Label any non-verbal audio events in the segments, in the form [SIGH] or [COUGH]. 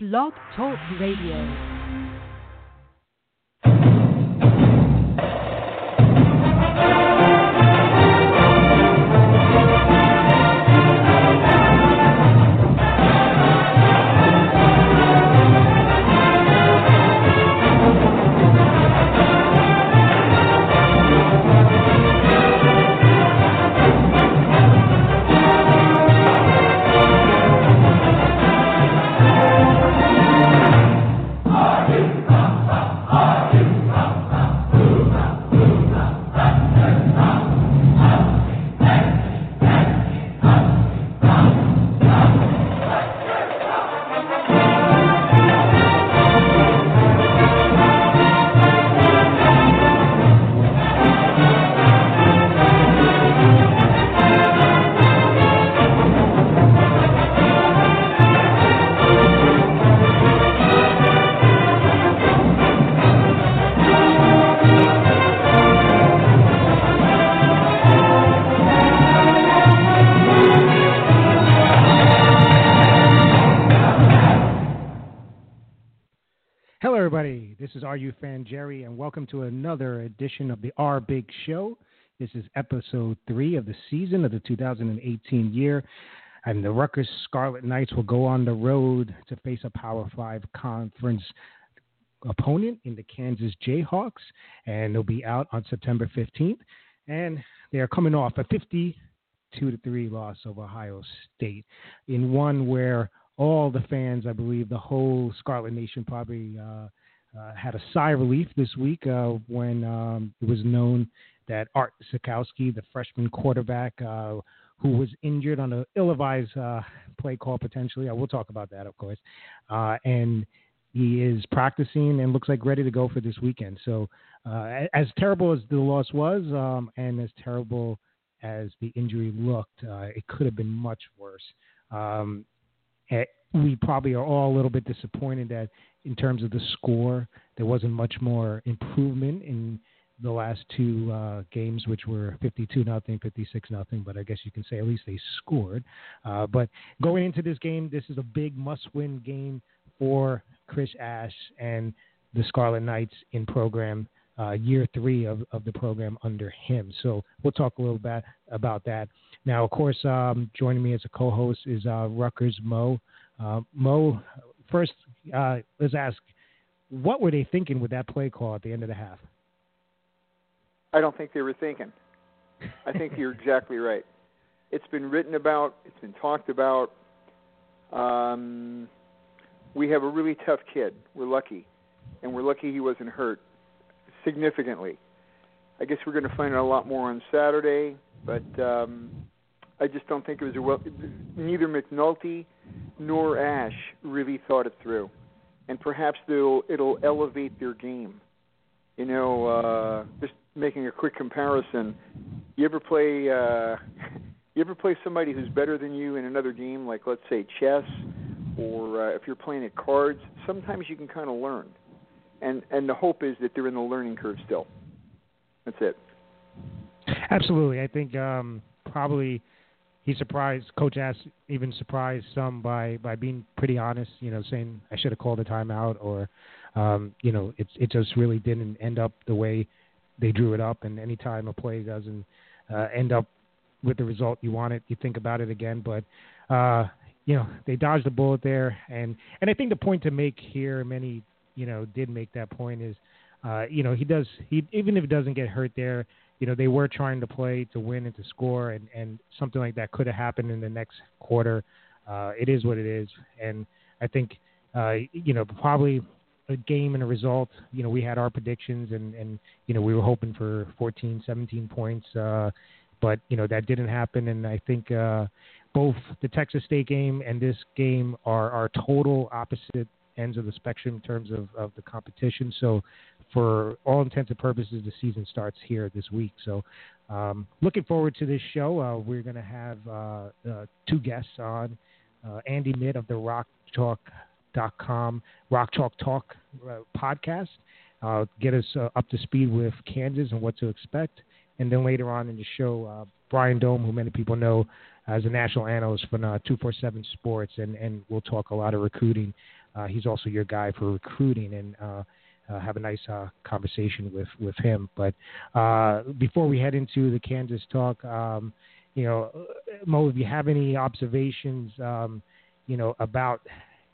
Blog Talk Radio. Welcome to another edition of the R Big Show. This is episode three of the season of the 2018 year, and the Rutgers Scarlet Knights will go on the road to face a Power Five conference opponent in the Kansas Jayhawks, and they'll be out on September 15th. And they are coming off a 52 to three loss of Ohio State in one where all the fans, I believe, the whole Scarlet Nation probably. Uh, uh, had a sigh of relief this week uh, when um, it was known that Art Sitkowski, the freshman quarterback, uh, who was injured on an ill-advised uh, play call potentially. I will talk about that, of course. Uh, and he is practicing and looks like ready to go for this weekend. So, as terrible as the loss was, um, and as terrible as the injury looked, it could have been much worse. Um, we probably are all a little bit disappointed that in terms of the score. There wasn't much more improvement in the last two uh, games, which were 52 nothing, 56 nothing. But I guess you can say at least they scored. Uh, but going into this game, this is a big must-win game for Chris Ash and the Scarlet Knights in program. Uh, year three of, of the program under him. So we'll talk a little bit about that. Now, of course, um, joining me as a co-host is uh, Rutgers Mo. Uh, Mo, first, uh, let's ask, what were they thinking with that play call at the end of the half? I don't think they were thinking. I think you're [LAUGHS] exactly right. It's been written about. It's been talked about. Um, we have a really tough kid. We're lucky, and we're lucky he wasn't hurt significantly. I guess we're going to find out a lot more on Saturday, but um, I just don't think it was a well. Neither McNulty nor Ash really thought it through, and perhaps they'll it'll elevate their game. You know, uh, just making a quick comparison. You ever play? Uh, [LAUGHS] you ever play somebody who's better than you in another game, like let's say chess, or uh, if you're playing at cards? Sometimes you can kind of learn, and and the hope is that they're in the learning curve still. That's it. Absolutely, I think um, probably he surprised Coach Ash even surprised some by by being pretty honest. You know, saying I should have called a timeout, or um, you know, it it just really didn't end up the way they drew it up. And anytime a play doesn't uh, end up with the result you want it, you think about it again. But uh, you know, they dodged the bullet there, and and I think the point to make here, many you know did make that point is, uh, you know, he does he even if it doesn't get hurt there you know they were trying to play to win and to score, and and something like that could have happened in the next quarter. Uh, it is what it is, and I think uh, you know probably a game and a result. You know we had our predictions, and and you know we were hoping for 14, 17 points, uh, but you know that didn't happen, and I think. Uh, both the Texas State game and this game are, are total opposite ends of the spectrum in terms of, of the competition. So for all intents and purposes, the season starts here this week. So, um, looking forward to this show. Uh, we're going to have uh, uh, two guests on uh, Andy Mitt of the RockChalk.com, Rock Chalk Talk uh, podcast, get us up to speed with Kansas and what to expect. And then later on in the show, Brian Dohn, who many people know as a national analyst for 247 Sports, and, and we'll talk a lot of recruiting he's also your guy for recruiting and. Uh, uh, have a nice uh, conversation with with him. But uh, before we head into the Kansas talk, um, you know, Mo, if you have any observations, um, you know, about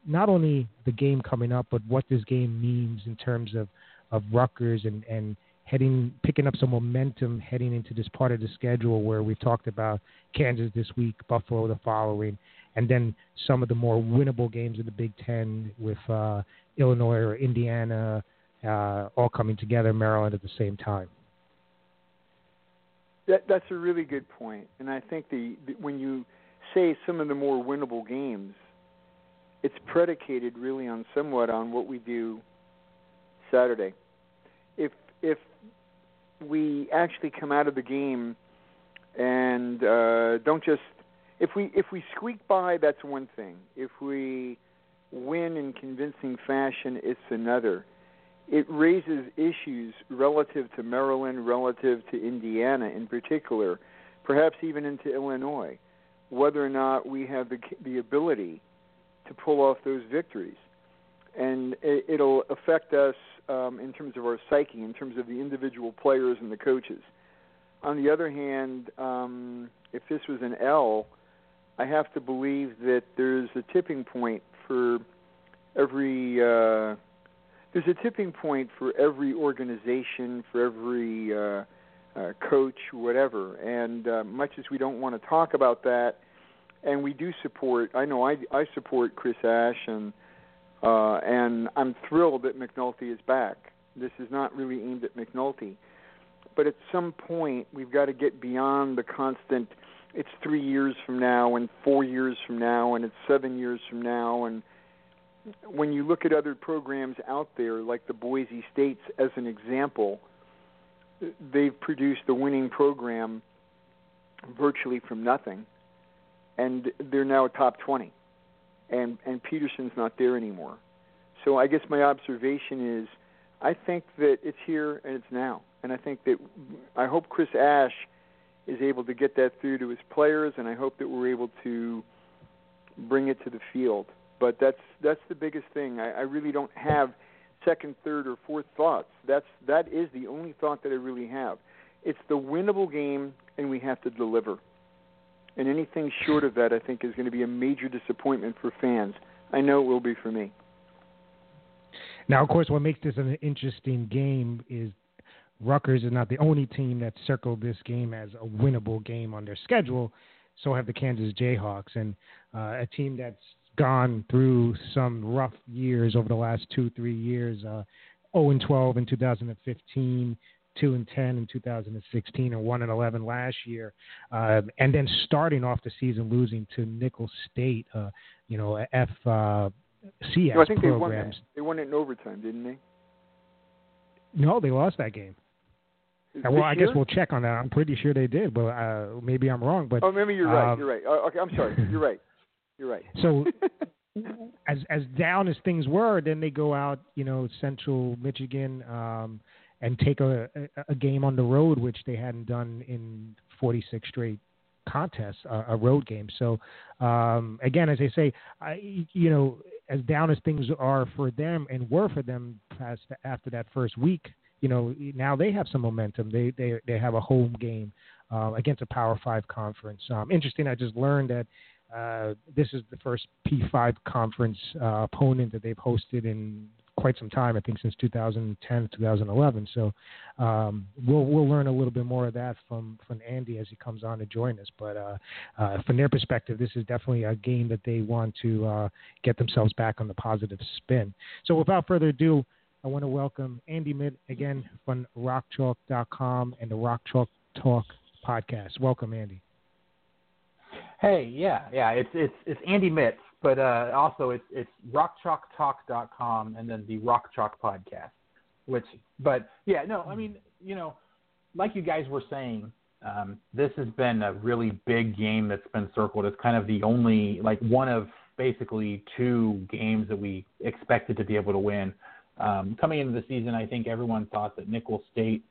not only the game coming up, but what this game means in terms of of Rutgers and and heading picking up some momentum heading into this part of the schedule where we've talked about Kansas this week, Buffalo the following, and then some of the more winnable games in the Big Ten with uh, Illinois or Indiana uh, all coming together, in Maryland at the same time. That, that's a really good point, and I think the, the when you say some of the more winnable games, it's predicated really on somewhat on what we do Saturday. If if we actually come out of the game and uh, don't just if we if we squeak by, that's one thing. If we win in convincing fashion, it's another. It raises issues relative to Maryland, relative to Indiana in particular, perhaps even into Illinois, whether or not we have the the ability to pull off those victories, and it, it'll affect us um, in terms of our psyche, in terms of the individual players and the coaches. On the other hand, um, if this was an L, I have to believe that there's a tipping point for every. Uh, there's a tipping point for every organization, for every uh, uh, coach, whatever. And uh, much as we don't want to talk about that, and we do support. I know I I support Chris Ash and uh, and I'm thrilled that McNulty is back. This is not really aimed at McNulty, but at some point we've got to get beyond the constant. It's three years from now, and four years from now, and it's seven years from now, and when you look at other programs out there, like the Boise States as an example, they've produced a winning program virtually from nothing, and they're now a top 20. And and Petersen's not there anymore. So I guess my observation is, I think that it's here and it's now, and I think that I hope Chris Ash is able to get that through to his players, and I hope that we're able to bring it to the field but that's that's the biggest thing. I, I really don't have second, third, or fourth thoughts. That's that is the only thought that I really have. It's the winnable game, and we have to deliver. And anything short of that, I think, is going to be a major disappointment for fans. I know it will be for me. Now, of course, what makes this an interesting game is Rutgers is not the only team that circled this game as a winnable game on their schedule. So have the Kansas Jayhawks, and uh, a team that's gone through some rough years over the last two, three years. Uh, 0 and 12 in 2015, 2 and 10 in 2016, and 1 and 11 last year, uh, and then starting off the season losing to Nicholls State, uh, you know, F uh, CS no, I think programs. They won, they won it in overtime, didn't they? No, they lost that game. This well, I year? guess we'll check on that. I'm pretty sure they did, but uh, maybe I'm wrong. But oh, maybe you're right. um, You're right. Uh, okay, I'm sorry. You're right. [LAUGHS] You're right. So, [LAUGHS] as as down as things were, then they go out, you know, Central Michigan, um, and take a, a, a game on the road, which they hadn't done in 46 straight contests, a, a road game. So, um, again, as I say, I you know, as down as things are for them and were for them past after that first week, you know, now they have some momentum. They they they have a home game uh, against a Power Five conference. Um, interesting. I just learned that uh, this is the first P5 conference uh, opponent that they've hosted in quite some time. I think since 2010, 2011. So um, we'll we'll learn a little bit more of that from from Andy as he comes on to join us. But uh, uh, from their perspective, this is definitely a game that they want to uh, get themselves back on the positive spin. So without further ado. I want to welcome Andy Mitt again from RockChalk.com and the Rock Chalk Talk podcast. Welcome, Andy. Hey, yeah, yeah. It's it's it's Andy Mitts, but uh, also it's it's rockchalktalk.com and then the Rock Chalk podcast. Which, but yeah, no, I mean, you know, like you guys were saying, um, this has been a really big game that's been circled. It's kind of the only, like, one of basically two games that we expected to be able to win. Um, coming into the season, I think everyone thought that Nicholls State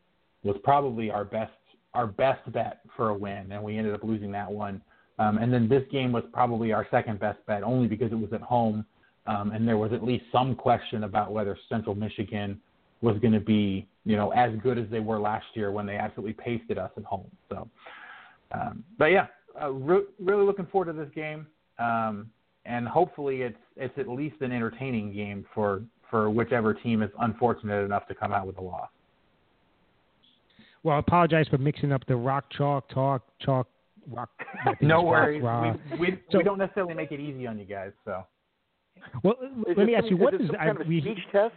was probably our best our best bet for a win, and we ended up losing that one. Um, and then this game was probably our second best bet, only because it was at home. um, and there was at least some question about whether Central Michigan was going to be, you know, as good as they were last year when they absolutely pasted us at home. So, um, but yeah, uh, re- really looking forward to this game, um, and hopefully it's it's at least an entertaining game for for whichever team is unfortunate enough to come out with a loss. Well, I apologize for mixing up the rock chalk talk chalk rock. [LAUGHS] no worries. We, we, so, we don't necessarily make it easy on you guys, so. Well, is let me ask you, what is, is some I, kind of a we, speech test?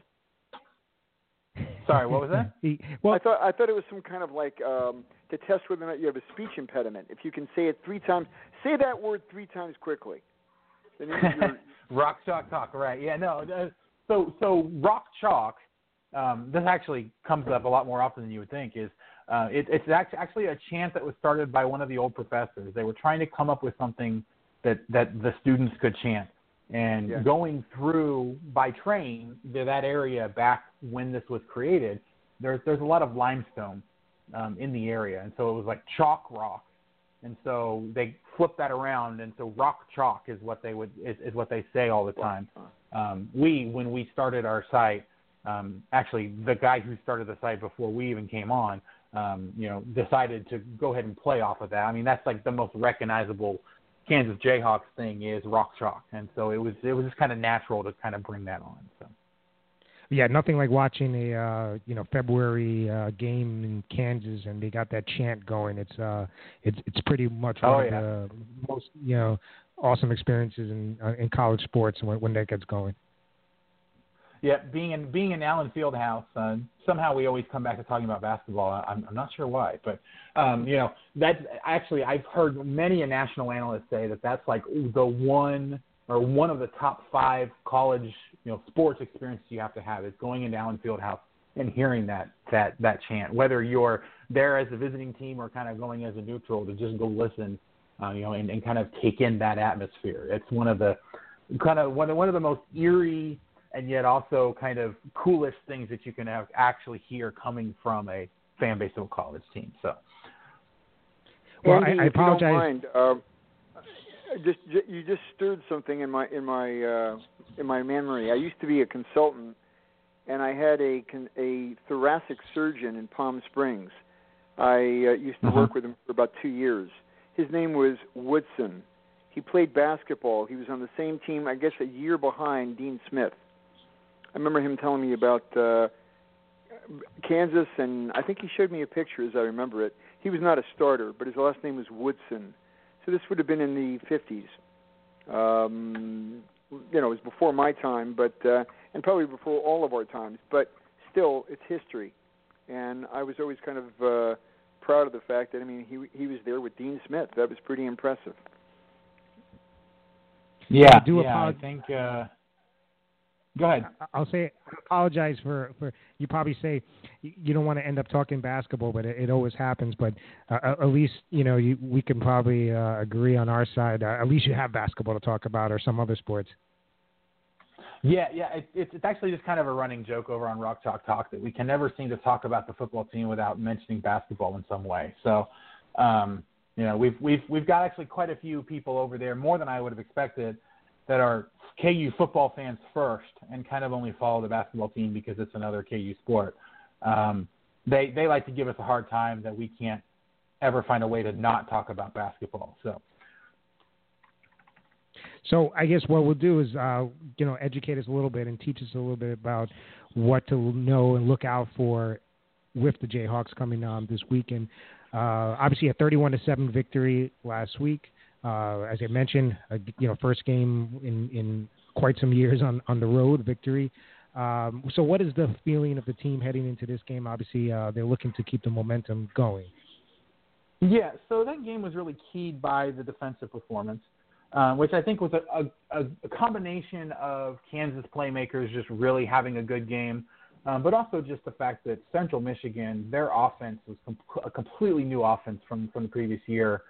Sorry, what was that? [LAUGHS] well, I thought I thought it was some kind of like um, to test whether or not you have a speech impediment. If you can say it three times, say that word three times quickly. Then [LAUGHS] you're, rock chalk talk, right? Yeah, no. Uh, so so rock chalk. Um, this actually comes up a lot more often than you would think. Is uh, it, it's actually a chant that was started by one of the old professors. They were trying to come up with something that that the students could chant. And yeah. going through by train to that area back when this was created, there's there's a lot of limestone um, in the area, and so it was like chalk rock, and so they flipped that around, and so rock chalk is what they would is, is what they say all the time. Um, we when we started our site, um, actually the guy who started the site before we even came on, um, you know, decided to go ahead and play off of that. I mean, that's like the most recognizable Kansas Jayhawks thing is rock chalk, and so it was it was just kind of natural to kind of bring that on. So. Yeah, nothing like watching a uh, you know February uh, game in Kansas and they got that chant going. It's uh it's it's pretty much oh, one yeah. of the most you know awesome experiences in uh, in college sports when when that gets going. Yeah, being in being in Allen Fieldhouse, uh, somehow we always come back to talking about basketball. I'm, I'm not sure why, but um, you know that's actually I've heard many a national analyst say that that's like the one or one of the top five college you know sports experiences you have to have is going into Allen Fieldhouse and hearing that that that chant, whether you're there as a visiting team or kind of going as a neutral to just go listen, uh, you know, and, and kind of take in that atmosphere. It's one of the kind of one one of the most eerie and yet also kind of coolest things that you can have actually hear coming from a fan base of a college team. So, well, Andy, I, I apologize. You don't mind, uh, just you just stirred something in my in my uh, in my memory. I used to be a consultant, and I had a a thoracic surgeon in Palm Springs. I uh, used to uh-huh. work with him for about two years. His name was Woodson. He played basketball. He was on the same team, I guess, a year behind Dean Smith. I remember him telling me about uh, Kansas, and I think he showed me a picture as I remember it. He was not a starter, but his last name was Woodson. So this would have been in the 50s. Um, you know, it was before my time, but uh, and probably before all of our times. But still, it's history, and I was always kind of uh, proud of the fact that I mean he he was there with Dean Smith. That was pretty impressive. Yeah, I do yeah, apologize. I think. Uh, Go ahead. I'll say I apologize for for you. Probably say you don't want to end up talking basketball, but it, it always happens. But uh, at least you know you, we can probably uh, agree on our side. Uh, at least you have basketball to talk about, or some other sports. Yeah, yeah. It, it's it's actually just kind of a running joke over on Rock Chalk Talk that we can never seem to talk about the football team without mentioning basketball in some way. So, um, you know, we've we've we've got actually quite a few people over there, more than I would have expected, that are KU football fans first and kind of only follow the basketball team because it's another KU sport. Um, they they like to give us a hard time that we can't ever find a way to not talk about basketball. So. So I guess what we'll do is, uh, you know, educate us a little bit and teach us a little bit about what to know and look out for with the Jayhawks coming on this weekend. Uh, obviously, a 31 to seven victory last week. Uh, as I mentioned, you know, first game in, in quite some years on, on the road victory. Um, so, what is the feeling of the team heading into this game? Obviously, uh, they're looking to keep the momentum going. Yeah, so that game was really keyed by the defensive performance, uh, which I think was a, a, a combination of Kansas playmakers just really having a good game, um, but also just the fact that Central Michigan, their offense was a completely new offense from, from the previous year.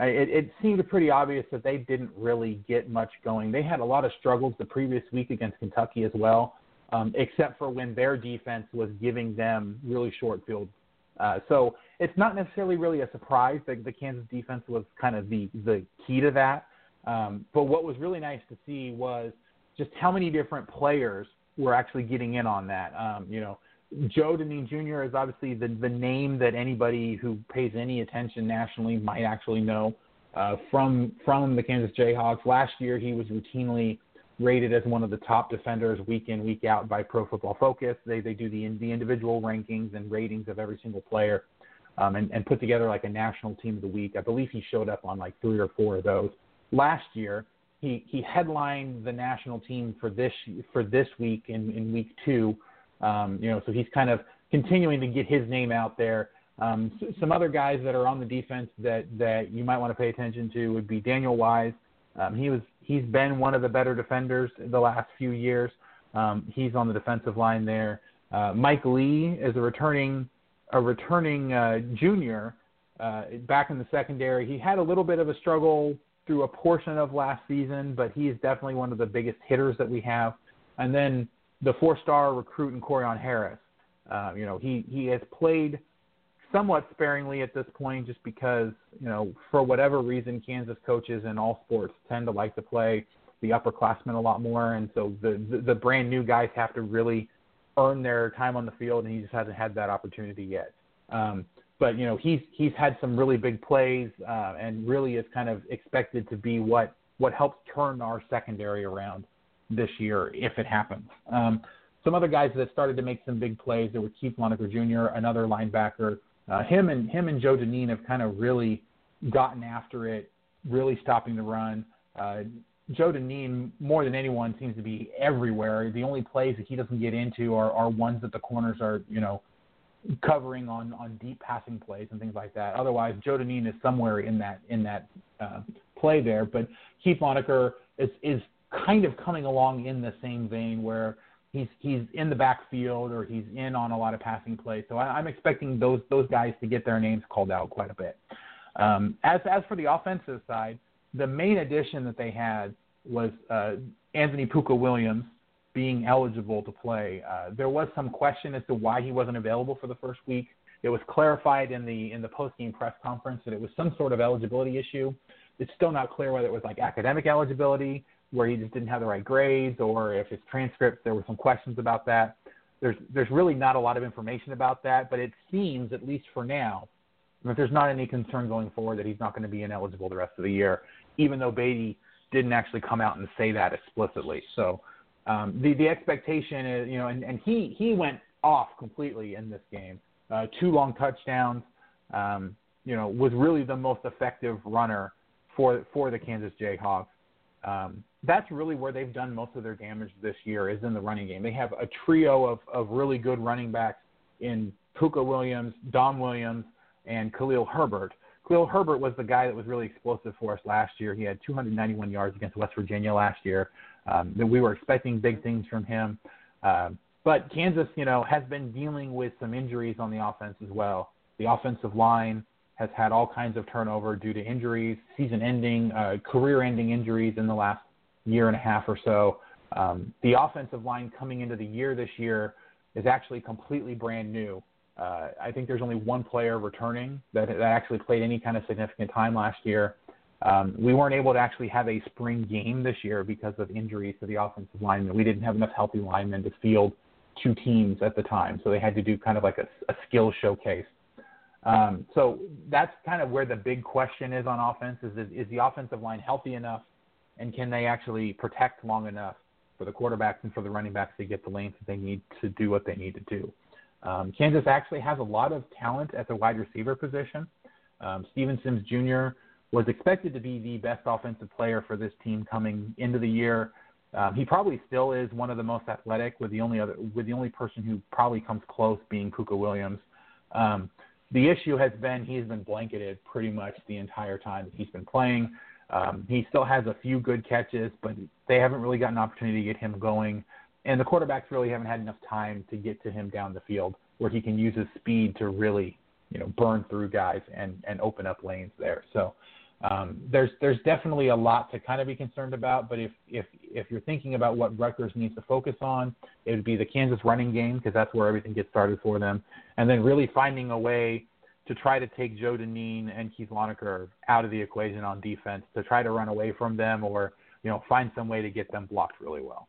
It, it seemed pretty obvious that they didn't really get much going. They had a lot of struggles the previous week against Kentucky as well, um, except for when their defense was giving them really short field. Uh, so it's not necessarily really a surprise that the Kansas defense was kind of the the key to that. Um, but what was really nice to see was just how many different players were actually getting in on that. Um, you know, Joe Dineen Jr. is obviously the the name that anybody who pays any attention nationally might actually know uh, from from the Kansas Jayhawks. Last year, he was routinely rated as one of the top defenders week in week out by Pro Football Focus. They they do the the individual rankings and ratings of every single player, um, and and put together like a national team of the week. I believe he showed up on like three or four of those. Last year, he he headlined the national team for this for this week in in week two. Um, you know, so he's kind of continuing to get his name out there. Um, some other guys that are on the defense that that you might want to pay attention to would be Daniel Wise. Um, he was he's been one of the better defenders the last few years. Um, he's on the defensive line there. Uh, Mike Lee is a returning a returning uh, junior uh, back in the secondary. He had a little bit of a struggle through a portion of last season, but he is definitely one of the biggest hitters that we have. And then the four-star recruit in Corione Harris. Uh, you know, he he has played somewhat sparingly at this point, just because you know, for whatever reason, Kansas coaches in all sports tend to like to play the upperclassmen a lot more, and so the, the the brand new guys have to really earn their time on the field, and he just hasn't had that opportunity yet. Um, but you know, he's he's had some really big plays, uh, and really is kind of expected to be what what helps turn our secondary around this year if it happens. Um, some other guys that started to make some big plays. There were Keith Loneker Jr., another linebacker. Uh, him and him and Joe Dineen have kind of really gotten after it, really stopping the run. Uh, Joe Dineen, more than anyone, seems to be everywhere. The only plays that he doesn't get into are, are ones that the corners are, you know, covering on on deep passing plays and things like that. Otherwise, Joe Dineen is somewhere in that in that uh, play there. But Keith Moniker is is kind of coming along in the same vein where he's he's in the backfield or he's in on a lot of passing plays. So I, am expecting those those guys to get their names called out quite a bit. Um, as as for the offensive side, the main addition that they had was uh, Anthony Pooka Williams being eligible to play. Uh, there was some question as to why he wasn't available for the first week. It was clarified in the in the post game press conference that it was some sort of eligibility issue. It's still not clear whether it was like academic eligibility where he just didn't have the right grades or if his transcripts there were some questions about that. There's there's really not a lot of information about that, but it seems at least for now that there's not any concern going forward that he's not going to be ineligible the rest of the year, even though Beaty didn't actually come out and say that explicitly. So um, the the expectation is you know, and, and he he went off completely in this game. Uh, two long touchdowns. Um, you know, was really the most effective runner for for the Kansas Jayhawks. Um, that's really where they've done most of their damage this year is in the running game. They have a trio of, of really good running backs in Pooka Williams, Dom Williams, and Khalil Herbert. Khalil Herbert was the guy that was really explosive for us last year. He had 291 yards against West Virginia last year. Um, we were expecting big things from him. Uh, but Kansas, you know, has been dealing with some injuries on the offense as well. The offensive line has had all kinds of turnover due to injuries, season-ending, uh, career-ending injuries in the last year and a half or so. Um, the offensive line coming into the year this year is actually completely brand new. Uh, I think there's only one player returning that, that actually played any kind of significant time last year. Um, we weren't able to actually have a spring game this year because of injuries to the offensive linemen. We didn't have enough healthy linemen to field two teams at the time, so they had to do kind of like a, a skill showcase. Um, so that's kind of where the big question is on offense: is, is the offensive line healthy enough and can they actually protect long enough for the quarterbacks and for the running backs to get the lanes that they need to do what they need to do? Um, Kansas actually has a lot of talent at the wide receiver position. Um, Steven Sims Jr. was expected to be the best offensive player for this team coming into the year. Um, he probably still is one of the most athletic, with the only other, with the only person who probably comes close being Pooka Williams. Um, the issue has been he's been blanketed pretty much the entire time that he's been playing. Um, he still has a few good catches, but they haven't really gotten an opportunity to get him going. And the quarterbacks really haven't had enough time to get to him down the field where he can use his speed to really, you know, burn through guys and, and open up lanes there. So um, there's there's definitely a lot to kind of be concerned about. But if if if you're thinking about what Rutgers needs to focus on, it would be the Kansas running game because that's where everything gets started for them, and then really finding a way to try to take Joe Dineen and Keith Loneker out of the equation on defense to try to run away from them or you know find some way to get them blocked really well.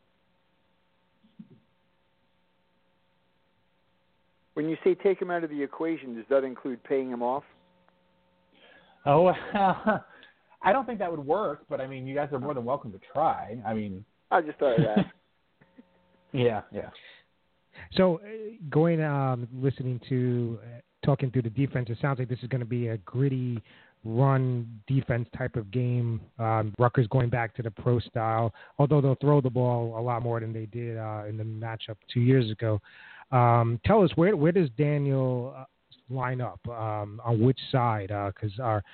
When you say take him out of the equation, does that include paying him off? Oh, [LAUGHS] I don't think that would work, but I mean, you guys are more than welcome to try. I mean, I just thought I'd ask. [LAUGHS] yeah, yeah. So, uh, going um, listening to uh, talking through the defense, it sounds like this is going to be a gritty run defense type of game. Um, Rutgers going back to the pro style, although they'll throw the ball a lot more than they did uh, in the matchup two years ago. Um, tell us where where does Daniel uh, line up um, on which side? Because uh, our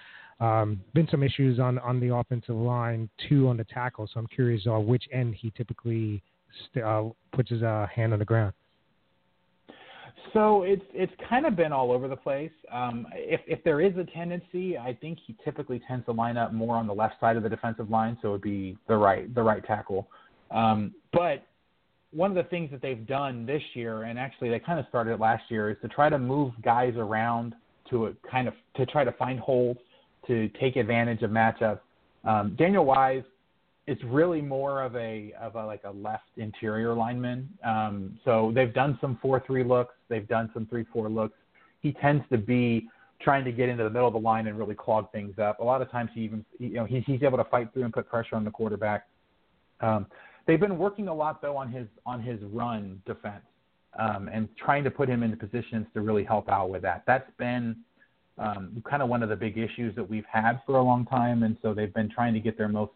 um, been some issues on on the offensive line, two on the tackle. So I'm curious uh, which end he typically st- uh, puts his uh, hand on the ground. So it's it's kind of been all over the place. Um, if if there is a tendency, I think he typically tends to line up more on the left side of the defensive line, so it would be the right the right tackle. Um, but one of the things that they've done this year, and actually they kind of started it last year, is to try to move guys around to a kind of to try to find holes to take advantage of matchups. Um, Daniel Wise is really more of a of a like a left interior lineman. Um, so they've done some four three looks, they've done some three four looks. He tends to be trying to get into the middle of the line and really clog things up. A lot of times he even you know he's he's able to fight through and put pressure on the quarterback. Um, they've been working a lot though on his on his run defense um, and trying to put him into positions to really help out with that. That's been um, kind of one of the big issues that we've had for a long time, and so they've been trying to get their most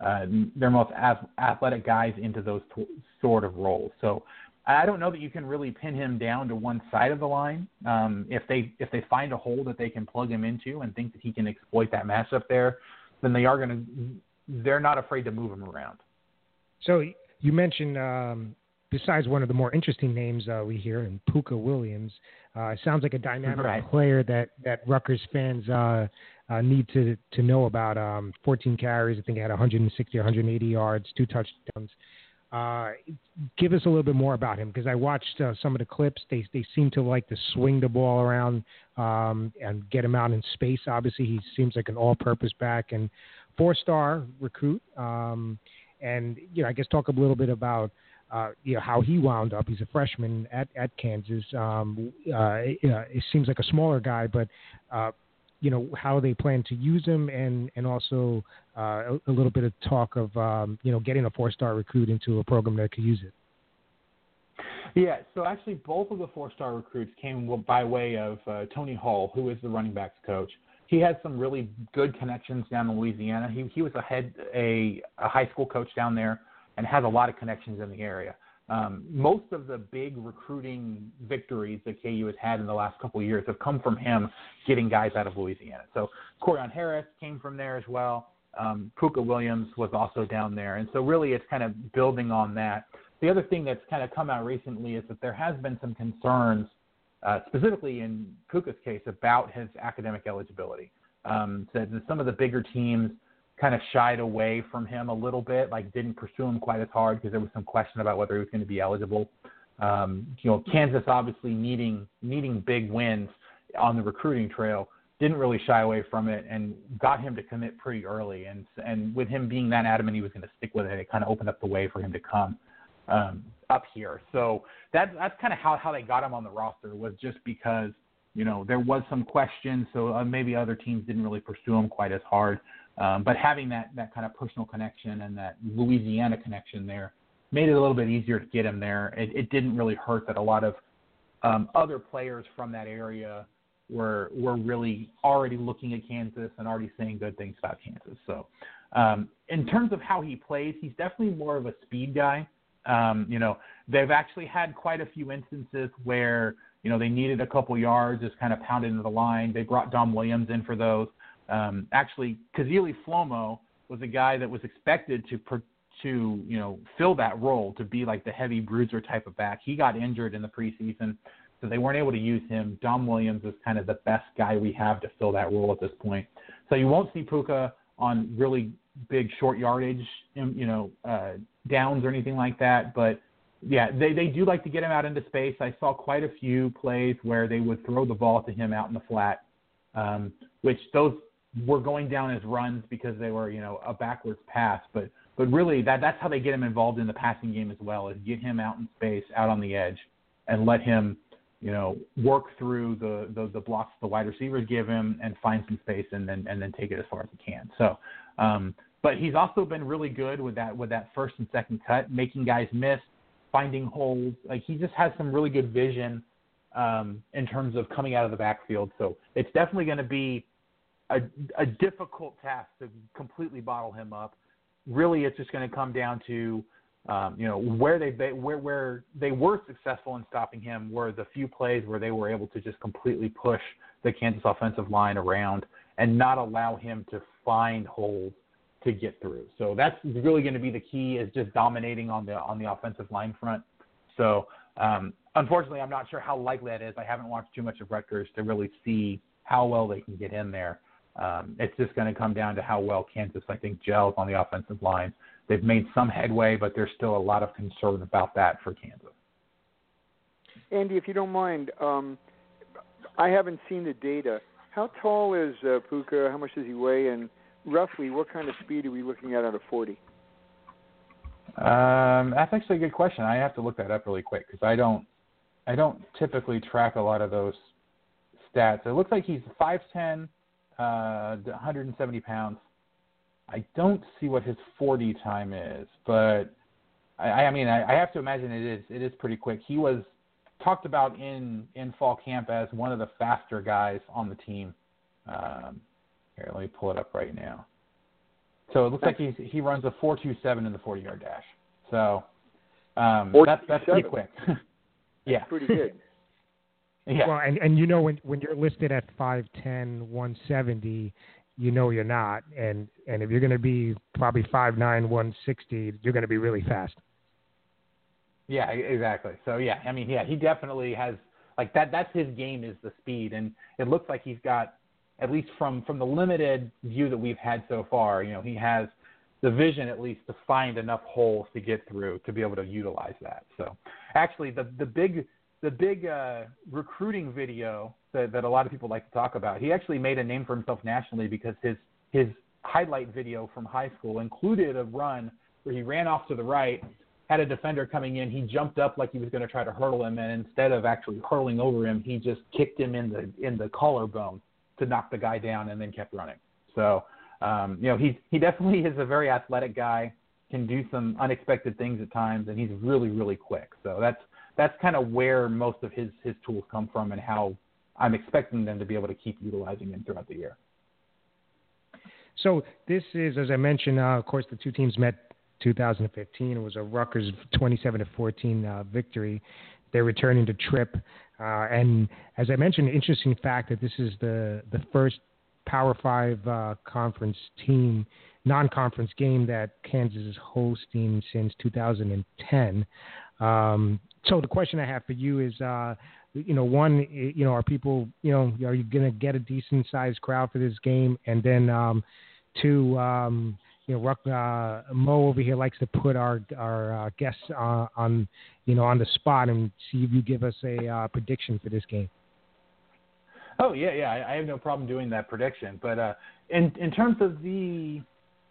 uh, their most athletic guys into those t- sort of roles. So I don't know that you can really pin him down to one side of the line. Um, if they if they find a hole that they can plug him into and think that he can exploit that matchup there, then they are going to they're not afraid to move him around. So you mentioned um, besides one of the more interesting names uh, we hear, and Pooka Williams. Uh, sounds like a dynamic right. player that that Rutgers fans uh, uh, need to to know about. Um, 14 carries, I think he had 160 or 180 yards, two touchdowns. Uh, give us a little bit more about him because I watched uh, some of the clips. They they seem to like to swing the ball around um, and get him out in space. Obviously, he seems like an all-purpose back and four-star recruit. Um, and you know, I guess talk a little bit about uh, you know how he wound up. He's a freshman at at Kansas. Um, uh, it seems like a smaller guy, but uh, you know how they plan to use him, and and also uh, a, a, little bit of talk of um, you know getting a four star recruit into a program that could use it. Yeah, so actually both of the four star recruits came by way of uh, Tony Hull, who is the running backs coach. He has some really good connections down in Louisiana. He he was a head a, a high school coach down there and has a lot of connections in the area. Um, most of the big recruiting victories that KU has had in the last couple of years have come from him getting guys out of Louisiana. So Corione Harris came from there as well. Um, Pooka Williams was also down there, and so really it's kind of building on that. The other thing that's kind of come out recently is that there has been some concerns, uh, specifically in Pooka's case, about his academic eligibility. Um, that some of the bigger teams kind of shied away from him a little bit, like didn't pursue him quite as hard because there was some question about whether he was going to be eligible. Um, you know, Kansas obviously needing needing big wins on the recruiting trail didn't really shy away from it and got him to commit pretty early. And and with him being that adamant he was going to stick with it, it kind of opened up the way for him to come um, up here. So that that's kind of how how they got him on the roster was just because you know there was some question, so uh, maybe other teams didn't really pursue him quite as hard. Um, but having that, that kind of personal connection and that Louisiana connection there made it a little bit easier to get him there. It, it didn't really hurt that a lot of um, other players from that area were were really already looking at Kansas and already saying good things about Kansas. So, um, in terms of how he plays, he's definitely more of a speed guy. Um, you know, they've actually had quite a few instances where you know they needed a couple yards, just kind of pounded into the line. They brought Dom Williams in for those. Um, actually, Kazili Flomo was a guy that was expected to to you know fill that role to be like the heavy bruiser type of back. He got injured in the preseason, so they weren't able to use him. Dom Williams is kind of the best guy we have to fill that role at this point. So you won't see Pooka on really big short yardage, you know, uh, downs or anything like that. But yeah, they they do like to get him out into space. I saw quite a few plays where they would throw the ball to him out in the flat, um, which those were going down as runs because they were, you know, a backwards pass. But but really that that's how they get him involved in the passing game as well, is get him out in space, out on the edge, and let him you know, work through the, the, the blocks the wide receivers give him and find some space and then and then take it as far as he can. So, um, but he's also been really good with that with that first and second cut, making guys miss, finding holes. Like he just has some really good vision um, in terms of coming out of the backfield. So it's definitely going to be a, a difficult task to completely bottle him up. Really, it's just going to come down to um, you know where they where where they were successful in stopping him were the few plays where they were able to just completely push the Kansas offensive line around and not allow him to find holes to get through. So that's really going to be the key is just dominating on the on the offensive line front. So um, unfortunately, I'm not sure how likely that is. I haven't watched too much of Rutgers to really see how well they can get in there. Um, it's just going to come down to how well Kansas, I think, gels on the offensive line. They've made some headway, but there's still a lot of concern about that for Kansas. Andy, if you don't mind, um, I haven't seen the data. How tall is uh, Pooka? How much does he weigh? And roughly, what kind of speed are we looking at out of 40? Um, that's actually a good question. I have to look that up really quick because I don't, I don't typically track a lot of those stats. It looks like he's 5'10", uh, 170 pounds. I don't see what his 40 time is, but I, I mean, I, I have to imagine it is it is pretty quick. He was talked about in in fall camp as one of the faster guys on the team. Um, here, let me pull it up right now. So it looks like he's he runs a 4.27 in the 40 yard dash. So um, that's that's pretty quick. [LAUGHS] yeah, that's pretty good. [LAUGHS] yeah. Well, and and you know when when you're listed at 5'10", 170 you know you're not. And and if you're going to be probably five nine one sixty, you're going to be really fast. Yeah, exactly. So yeah, I mean, yeah, he definitely has like that. That's his game is the speed, and it looks like he's got at least from from the limited view that we've had so far. You know, he has the vision at least to find enough holes to get through to be able to utilize that. So actually, the the big the big uh, recruiting video that, that a lot of people like to talk about. He actually made a name for himself nationally because his his highlight video from high school included a run where he ran off to the right, had a defender coming in, he jumped up like he was going to try to hurdle him, and instead of actually hurling over him, he just kicked him in the in the collarbone to knock the guy down, and then kept running. So um, you know he he definitely is a very athletic guy, can do some unexpected things at times, and he's really really quick. So that's that's kind of where most of his his tools come from, and how I'm expecting them to be able to keep utilizing him throughout the year. So this is, as I mentioned, uh, of course, the two teams met 2015. It was a Rutgers 27 to 14 uh, victory. They're returning to Trip, uh, and as I mentioned, interesting fact that this is the the first Power Five uh, conference team non-conference game that Kansas is hosting since 2010. Um, so the question I have for you is, uh, you know, one, you know, are people, you know, are you going to get a decent sized crowd for this game? And then, um, two, um, you know, uh, Mo over here likes to put our our uh, guests uh, on, you know, on the spot and see if you give us a uh, prediction for this game. Oh yeah, yeah, I, I have no problem doing that prediction. But uh, in in terms of the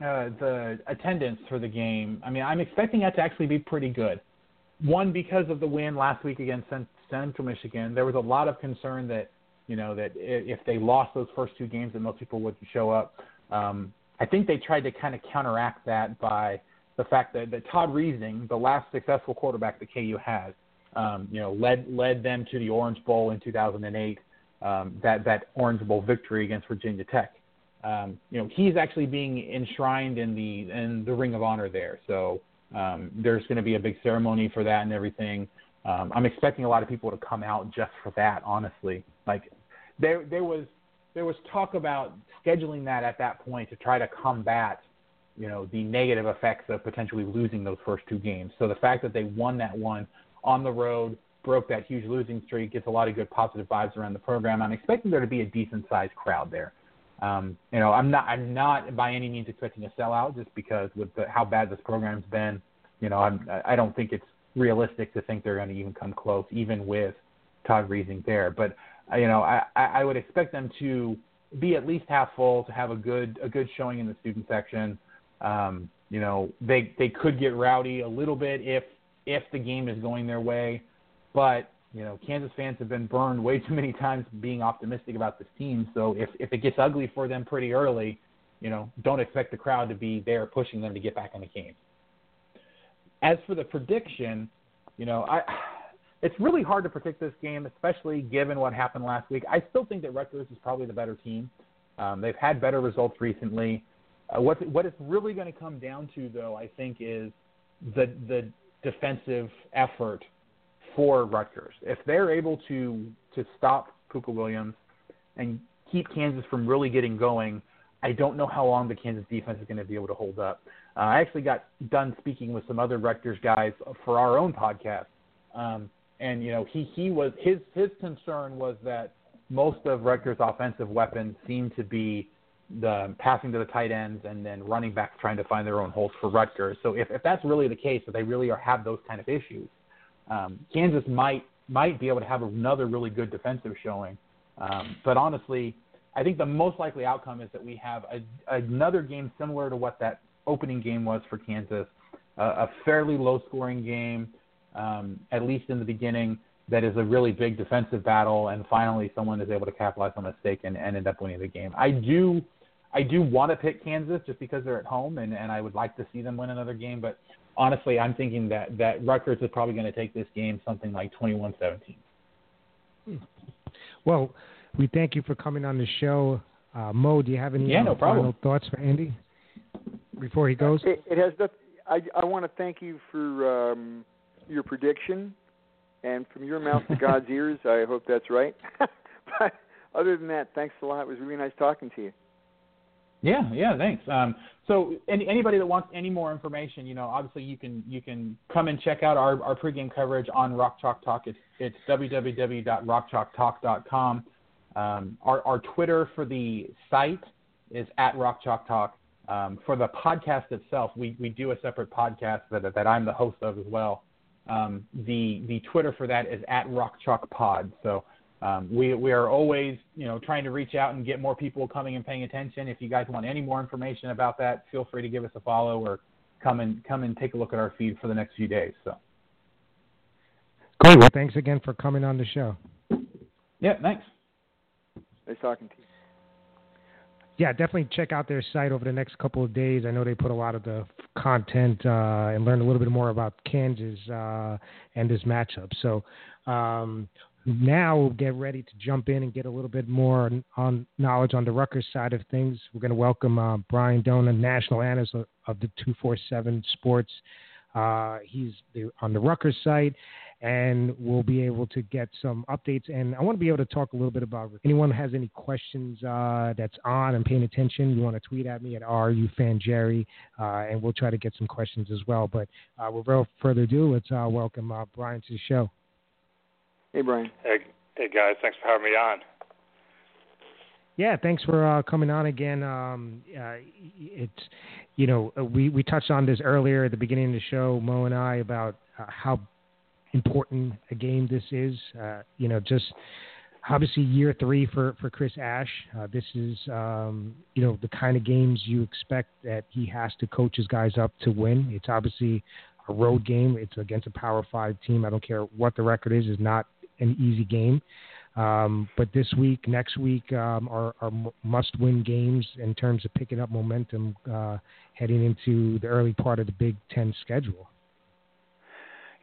uh, the attendance for the game, I mean, I'm expecting that to actually be pretty good. One because of the win last week against Central Michigan, there was a lot of concern that you know that if they lost those first two games, that most people wouldn't show up. Um, I think they tried to kind of counteract that by the fact that, that Todd Reesing, the last successful quarterback that KU had, um, you know, led led them to the Orange Bowl in 2008. Um, that that Orange Bowl victory against Virginia Tech. Um, you know, he's actually being enshrined in the in the Ring of Honor there. So um, there's going to be a big ceremony for that and everything. Um, I'm expecting a lot of people to come out just for that. Honestly, like there there was there was talk about scheduling that at that point to try to combat you know the negative effects of potentially losing those first two games. So the fact that they won that one on the road, broke that huge losing streak, gets a lot of good positive vibes around the program. I'm expecting there to be a decent sized crowd there. Um, you know, I'm not I'm not by any means expecting a sellout just because with the, how bad this program's been. You know, I'm I don't think it's realistic to think they're going to even come close, even with Todd Reesing there. But you know, I I would expect them to be at least half full to have a good a good showing in the student section. Um, you know, they they could get rowdy a little bit if if the game is going their way, but You know, Kansas fans have been burned way too many times being optimistic about this team. So if if it gets ugly for them pretty early, you know, don't expect the crowd to be there pushing them to get back in the game. As for the prediction, you know, I it's really hard to predict this game, especially given what happened last week. I still think that Rutgers is probably the better team. Um, they've had better results recently. Uh, what what it's really going to come down to, though, I think, is the the defensive effort for Rutgers. If they're able to to stop Pooka Williams and keep Kansas from really getting going, I don't know how long the Kansas defense is going to be able to hold up. Uh, I actually got done speaking with some other Rutgers guys for our own podcast, um, and you know he he was his his concern was that most of Rutgers' offensive weapons seem to be the passing to the tight ends and then running backs trying to find their own holes for Rutgers. So if, if that's really the case, that they really are, have those kind of issues, um, Kansas might might be able to have another really good defensive showing. Um, but honestly, I think the most likely outcome is that we have a, another game similar to what that opening game was for Kansas, uh, a fairly low scoring game, um, at least in the beginning, that is a really big defensive battle, and finally someone is able to capitalize on a mistake and, and end up winning the game. I do. I do want to pick Kansas just because they're at home, and, and I would like to see them win another game. But honestly, I'm thinking that that Rutgers is probably going to take this game something like 21-17. Well, we thank you for coming on the show. Uh, Mo, do you have any yeah, no final thoughts for Andy before he goes? It, it has. I I want to thank you for um, your prediction and from your mouth to God's [LAUGHS] ears, I hope that's right. [LAUGHS] but other than that, thanks a lot. It was really nice talking to you. Yeah, yeah, thanks. Um, so, any, anybody that wants any more information, you know, obviously you can you can come and check out our, our pregame coverage on Rock Chalk Talk. It's it's www.rockchalktalk.com. Um, our our Twitter for the site is at Rock Chalk Talk. Um, for the podcast itself, we, we do a separate podcast that that I'm the host of as well. Um, the the Twitter for that is at Rock Chalk Pod. So um, we we are always you know trying to reach out and get more people coming and paying attention. If you guys want any more information about that, feel free to give us a follow or come and come and take a look at our feed for the next few days. So. Great. Well, thanks again for coming on the show. Yeah, thanks. Nice talking to you yeah, definitely check out their site over the next couple of days. I know they put a lot of the content uh, and learn a little bit more about Kansas uh, and this matchup. So um, now we'll get ready to jump in and get a little bit more on knowledge on the Rutgers side of things. We're going to welcome uh, Brian Dohn, national analyst of, the 247 Sports. Uh, he's on the Rutgers site and we'll be able to get some updates. And I want to be able to talk a little bit about if anyone has any questions uh, that's on and paying attention. You want to tweet at me at rufanjerry, uh, and we'll try to get some questions as well. But uh, without further ado, let's uh, welcome uh, Brian to the show. Hey, Brian. Hey, hey, guys. Thanks for having me on. Yeah, thanks for uh, coming on again. Um, uh, it's you know we we touched on this earlier at the beginning of the show, Mo and I, about uh, how important a game this is. Uh, you know, just obviously year three for, for Chris Ash. Uh, this is, um, you know, the kind of games you expect that he has to coach his guys up to win. It's obviously a road game. It's against a Power Five team. I don't care what the record is. It's not an easy game. Um, but this week, next week, um, are, are must-win games in terms of picking up momentum uh, heading into the early part of the Big Ten schedule.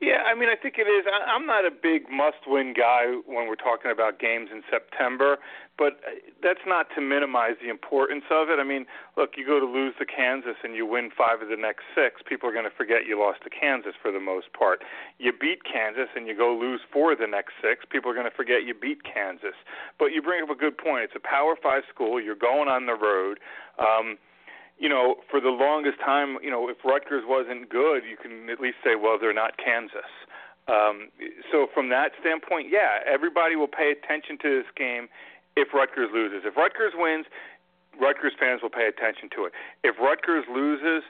Yeah, I mean, I think it is. I'm not a big must-win guy when we're talking about games in September, but uh, that's not to minimize the importance of it. I mean, look, you go to lose to Kansas and you win five of the next six, people are going to forget you lost to Kansas for the most part. You beat Kansas and you go lose four of the next six, people are going to forget you beat Kansas. But you bring up a good point. It's a Power Five school. You're going on the road. Um, you know, for the longest time, you know, if Rutgers wasn't good, you can at least say, well, they're not Kansas. Um, so from that standpoint, yeah, everybody will pay attention to this game if Rutgers loses. If Rutgers wins, Rutgers fans will pay attention to it. If Rutgers loses,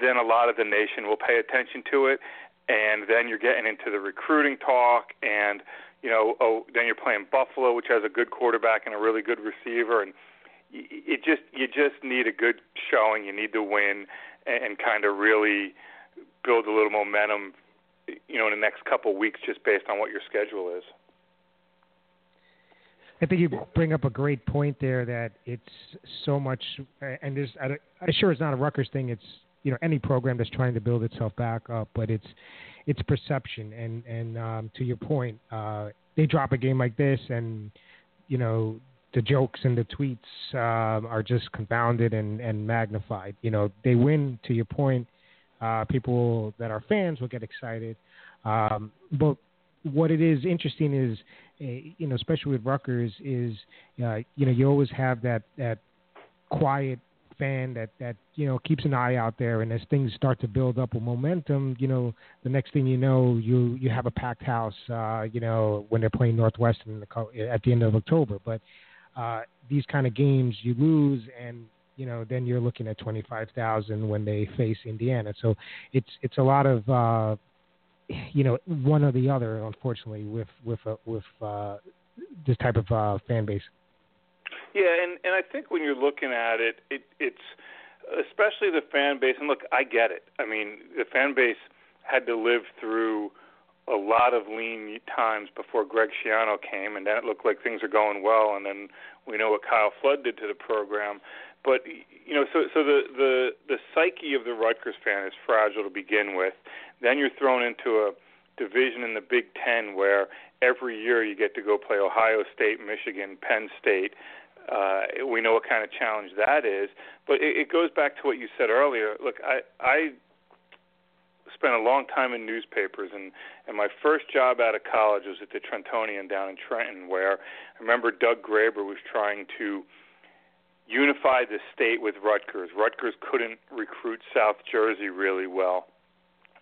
then a lot of the nation will pay attention to it, and then you're getting into the recruiting talk, and you know, oh, then you're playing Buffalo, which has a good quarterback and a really good receiver, and it just you just need a good showing. You need to win and, and kind of really build a little momentum you know, in the next couple of weeks, just based on what your schedule is. I think you bring up a great point there that it's so much, and there's, I'm sure it's not a Rutgers thing. It's you know any program that's trying to build itself back up, but it's it's perception. And and um, to your point, uh, they drop a game like this, and you know the jokes and the tweets uh, are just confounded and and magnified. You know they win. To your point, uh, people that are fans will get excited, um, but what it is interesting is you know, especially with Rutgers, is uh, you know you always have that that quiet fan that that you know keeps an eye out there, and as things start to build up with momentum, you know, the next thing you know, you you have a packed house, uh, you know, when they're playing Northwestern the, at the end of October. But uh, these kind of games, you lose, and you know, then you're looking at 25,000 when they face Indiana. So it's it's a lot of uh, you know one or the other, unfortunately, with with uh, with uh, this type of uh, fan base. Yeah, and and I think when you're looking at it, it it's especially the fan base. And look, I get it. I mean, the fan base had to live through a lot of lean times before Greg Schiano came, and then it looked like things are going well, and then we know what Kyle Flood did to the program. But you know, so so the the the psyche of the Rutgers fan is fragile to begin with. Then you're thrown into a division in the Big Ten where every year you get to go play Ohio State, Michigan, Penn State. Uh, we know what kind of challenge that is, but it, it goes back to what you said earlier. Look, I I spent a long time in newspapers, and and my first job out of college was at the Trentonian down in Trenton, where I remember Doug Graber was trying to unify the state with Rutgers. Rutgers couldn't recruit South Jersey really well.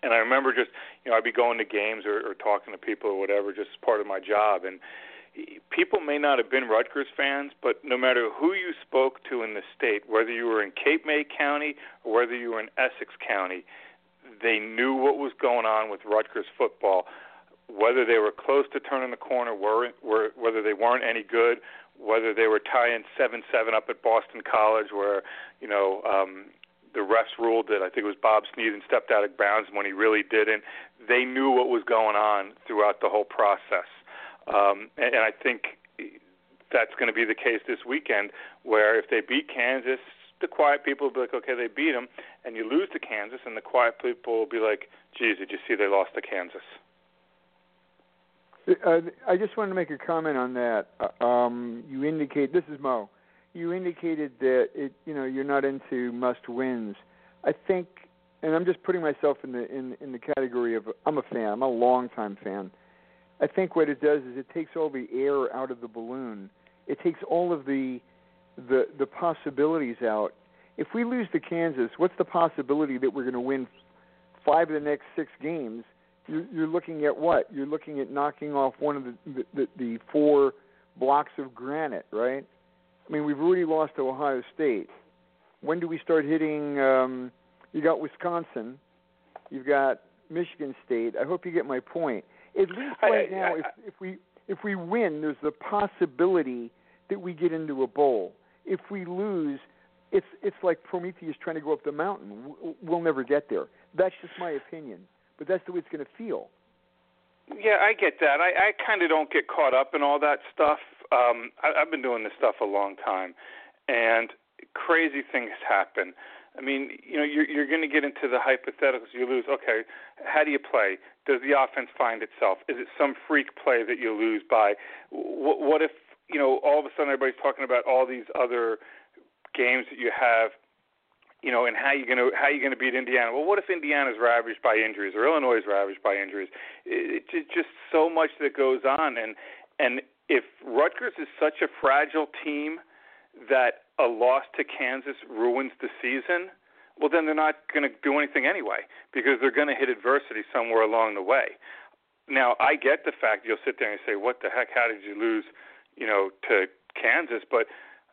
And I remember just, you know, I'd be going to games or, or talking to people or whatever, just part of my job. And people may not have been Rutgers fans, but no matter who you spoke to in the state, whether you were in Cape May County or whether you were in Essex County, they knew what was going on with Rutgers football. Whether they were close to turning the corner, were, were whether they weren't any good, whether they were tying seven seven up at Boston College, where you know um, the refs ruled that I think it was Bob Sneeden stepped out of bounds when he really didn't. They knew what was going on throughout the whole process, um, and, and I think that's going to be the case this weekend, where if they beat Kansas, the quiet people will be like, okay, they beat them, and you lose to Kansas, and the quiet people will be like, geez, did you see they lost to Kansas? Uh, I just wanted to make a comment on that. Uh, um, you indicate this is Mo. You indicated that it, you know, you're not into must wins. I think, and I'm just putting myself in the in in the category of I'm a fan. I'm a long time fan. I think what it does is it takes all the air out of the balloon. It takes all of the the the possibilities out. If we lose to Kansas, what's the possibility that we're going to win five of the next six games? you're, you're looking at what? You're looking at knocking off one of the, the, the, the four blocks of granite, right? I mean, we've already lost to Ohio State. When do we start hitting? Um, you got Wisconsin, you've got Michigan State. I hope you get my point. At least right I, now, I, if, if we if we win, there's the possibility that we get into a bowl. If we lose, it's it's like Prometheus trying to go up the mountain. We'll never get there. That's just my opinion but that's the way it's going to feel. Yeah, I get that. I, I kind of don't get caught up in all that stuff. Um, I, I've been doing this stuff a long time, and crazy things happen. I mean, you know, you're, you're going to get into the hypotheticals. You lose. Okay, how do you play? Does the offense find itself? Is it some freak play that you lose by? What, what if you know all of a sudden everybody's talking about all these other games that you have you know, and how you going to how you going to beat Indiana? Well, what if Indiana's ravaged by injuries or Illinois is ravaged by injuries? It's just so much that goes on, and and if Rutgers is such a fragile team that a loss to Kansas ruins the season, well, then they're not going to do anything anyway because they're going to hit adversity somewhere along the way. Now, I get the fact you'll sit there and say, "What the heck? How did you lose?" You know, to Kansas, but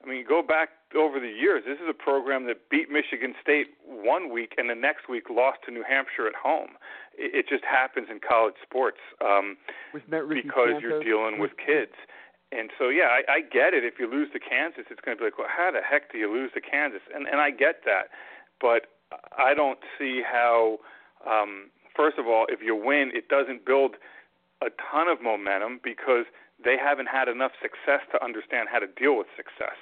I mean, go back over the years. This is a program that beat Michigan State one week and the next week lost to New Hampshire at home. It, it just happens in college sports um, because you're dealing with kids. And so, yeah, I, I get it. If you lose to Kansas, it's going to be like, well, how the heck do you lose to Kansas? And and I get that, but I don't see how um, first of all, if you win, it doesn't build a ton of momentum because they haven't had enough success to understand how to deal with success.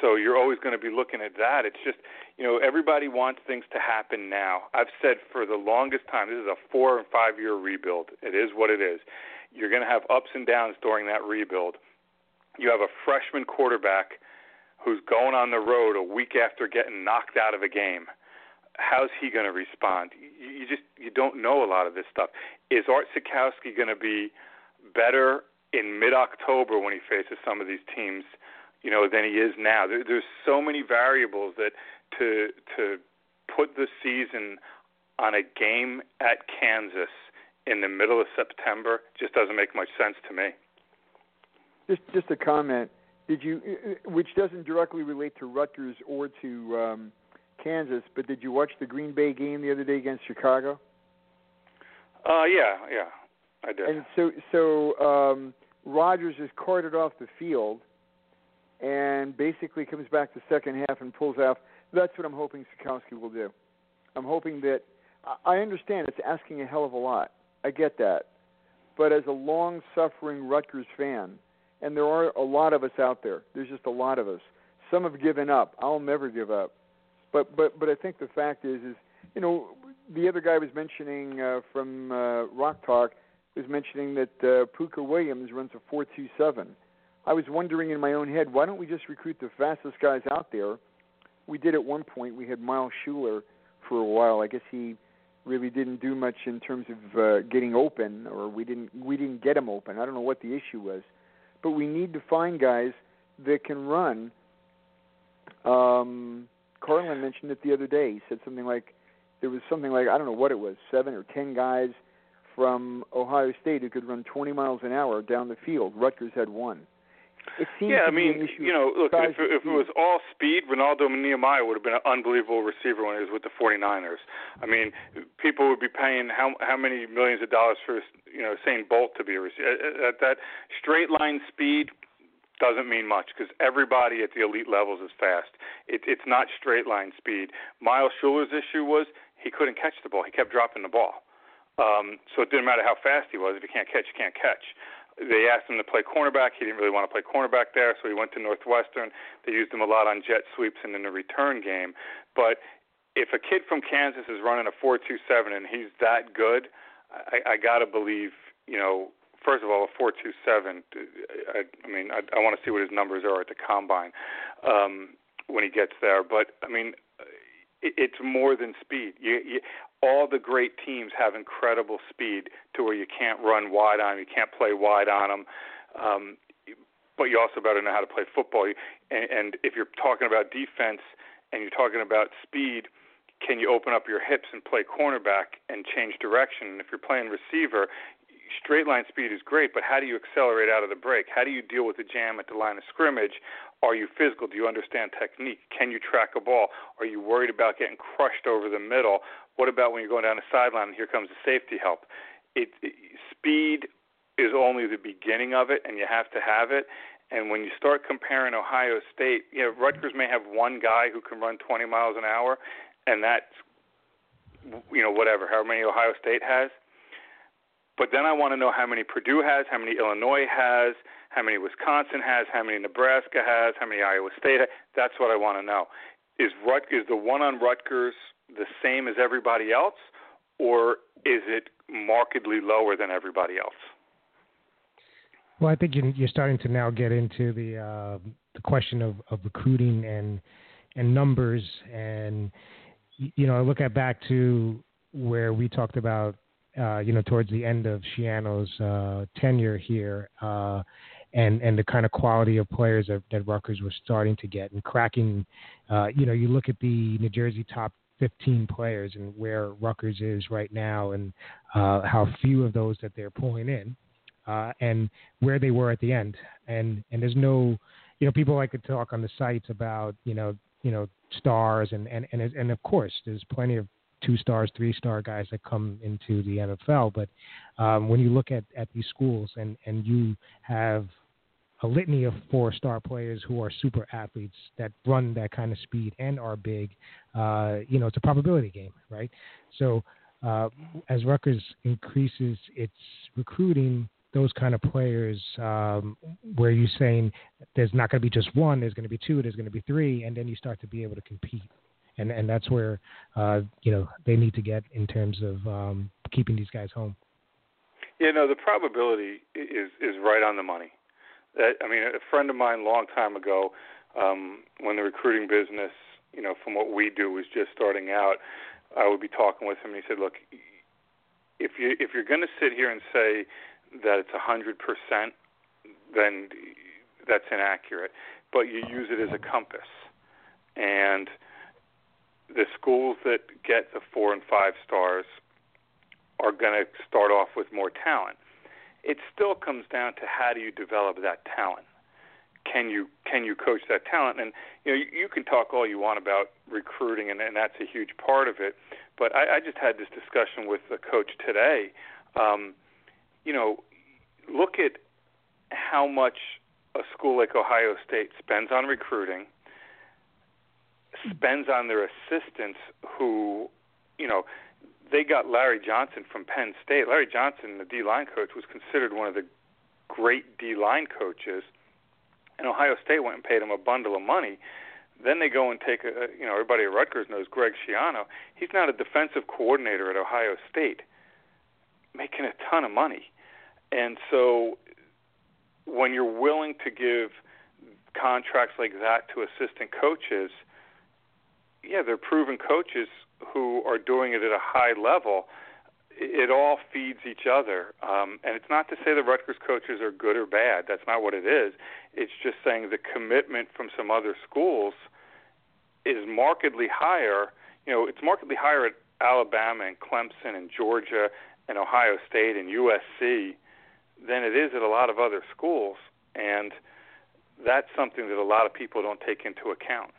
So you're always going to be looking at that. It's just, you know, everybody wants things to happen now. I've said for the longest time, this is a four and five year rebuild. It is what it is. You're going to have ups and downs during that rebuild. You have a freshman quarterback who's going on the road a week after getting knocked out of a game. How's he going to respond? You just you don't know a lot of this stuff. Is Art Sitkowski going to be better in mid-October when he faces some of these teams, you know, than he is now? There, there's so many variables that to to put the season on a game at Kansas in the middle of September just doesn't make much sense to me. Just just a comment. Did you, which doesn't directly relate to Rutgers or to um, Kansas, but did you watch the Green Bay game the other day against Chicago? Uh, yeah, yeah, I did. And so, so um, Rodgers is carted off the field, and basically comes back the second half and pulls out. That's what I'm hoping Sitkowski will do. I'm hoping that I understand it's asking a hell of a lot. I get that, but as a long-suffering Rutgers fan and there are a lot of us out there. There's just a lot of us. Some have given up. I'll never give up. But but but I think the fact is is you know the other guy was mentioning uh, from uh, Rock Talk was mentioning that uh, Pooka Williams runs a four two seven. I was wondering in my own head, why don't we just recruit the fastest guys out there? We did at one point. We had Miles Shuler for a while. I guess he really didn't do much in terms of uh, getting open, or we didn't we didn't get him open. I don't know what the issue was but we need to find guys that can run. Um, Carlin mentioned it the other day. He said something like there was something like I don't know what it was, seven or ten guys from Ohio State who could run 20 miles an hour down the field. Rutgers had one. It seems yeah, I mean, you know, look, if, if it was all speed, Renaldo Nehemiah would have been an unbelievable receiver when he was with the 49ers. I mean, people would be paying how how many millions of dollars for you know Usain Bolt to be a receiver. At that straight line speed doesn't mean much because everybody at the elite levels is fast. It, it's not straight line speed. Miles Shuler's issue was he couldn't catch the ball. He kept dropping the ball. Um, so it didn't matter how fast he was. If you can't catch, you can't catch they asked him to play cornerback. He didn't really want to play cornerback there, so he went to Northwestern. They used him a lot on jet sweeps and in the return game. But if a kid from Kansas is running a 4.27 and he's that good, I, I got to believe, you know, first of all, a 4.27. I, I mean, I, I want to see what his numbers are at the combine um, when he gets there. But I mean, it, it's more than speed. You, you, all the great teams have incredible speed to where you can't run wide on them, you can't play wide on them. Um, but you also better know how to play football. And, and if you're talking about defense and you're talking about speed, can you open up your hips and play cornerback and change direction? And if you're playing receiver, straight line speed is great, but how do you accelerate out of the break? How do you deal with the jam at the line of scrimmage? Are you physical? Do you understand technique? Can you track a ball? Are you worried about getting crushed over the middle? What about when you're going down the sideline and here comes the safety help? It, it speed is only the beginning of it, and you have to have it. And when you start comparing Ohio State, you know, Rutgers may have one guy who can run 20 miles an hour, and that's, you know, whatever, how many Ohio State has. But then I want to know how many Purdue has, how many Illinois has, how many Wisconsin has, how many Nebraska has, how many Iowa State has. That's what I want to know. Is Rut is the one on Rutgers the same as everybody else, or is it markedly lower than everybody else? Well, I think you're starting to now get into the uh, the question of, of recruiting and and numbers, and you know, I look at back to where we talked about, uh, you know, towards the end of Schiano's uh, tenure here, uh, and and the kind of quality of players that, that Rutgers was starting to get and cracking. Uh, you know, you look at the New Jersey top 15 players and where Rutgers is right now and uh, how few of those that they're pulling in and where they were at the end. And and there's no, you know, people like to talk on the sites about you know you know stars and and and and of course there's plenty of two stars, three star guys that come into the NFL. But um, when you look at, at these schools and, and you have a litany of four star players who are super athletes that run that kind of speed and are big, uh, you know, it's a probability game, right? So uh, as Rutgers increases its recruiting, those kind of players, um, where you're saying there's not going to be just one, there's going to be two, there's going to be three, and then you start to be able to compete. And, and that's where uh, you know they need to get in terms of um, keeping these guys home. Yeah, no, the probability is is right on the money. That I mean, a friend of mine, long time ago, um, when the recruiting business, you know, from what we do was just starting out, I would be talking with him. and He said, "Look, if you if you're going to sit here and say that it's a hundred percent, then that's inaccurate. But you use it as a compass, and the schools that get the four and five stars are going to start off with more talent. It still comes down to how do you develop that talent can you can you coach that talent? And you know you, you can talk all you want about recruiting, and, and that's a huge part of it. But I, I just had this discussion with the coach today. Um, you know, look at how much a school like Ohio State spends on recruiting, spends on their assistants who, you know, they got Larry Johnson from Penn State. Larry Johnson, the D line coach, was considered one of the great D line coaches and Ohio State went and paid him a bundle of money. Then they go and take a, you know, everybody at Rutgers knows Greg Schiano. He's not a defensive coordinator at Ohio State, making a ton of money. And so when you're willing to give contracts like that to assistant coaches, yeah, they're proven coaches who are doing it at a high level it all feeds each other. Um, and it's not to say the Rutgers coaches are good or bad. That's not what it is. It's just saying the commitment from some other schools is markedly higher. You know, it's markedly higher at Alabama and Clemson and Georgia and Ohio State and USC than it is at a lot of other schools. And that's something that a lot of people don't take into account.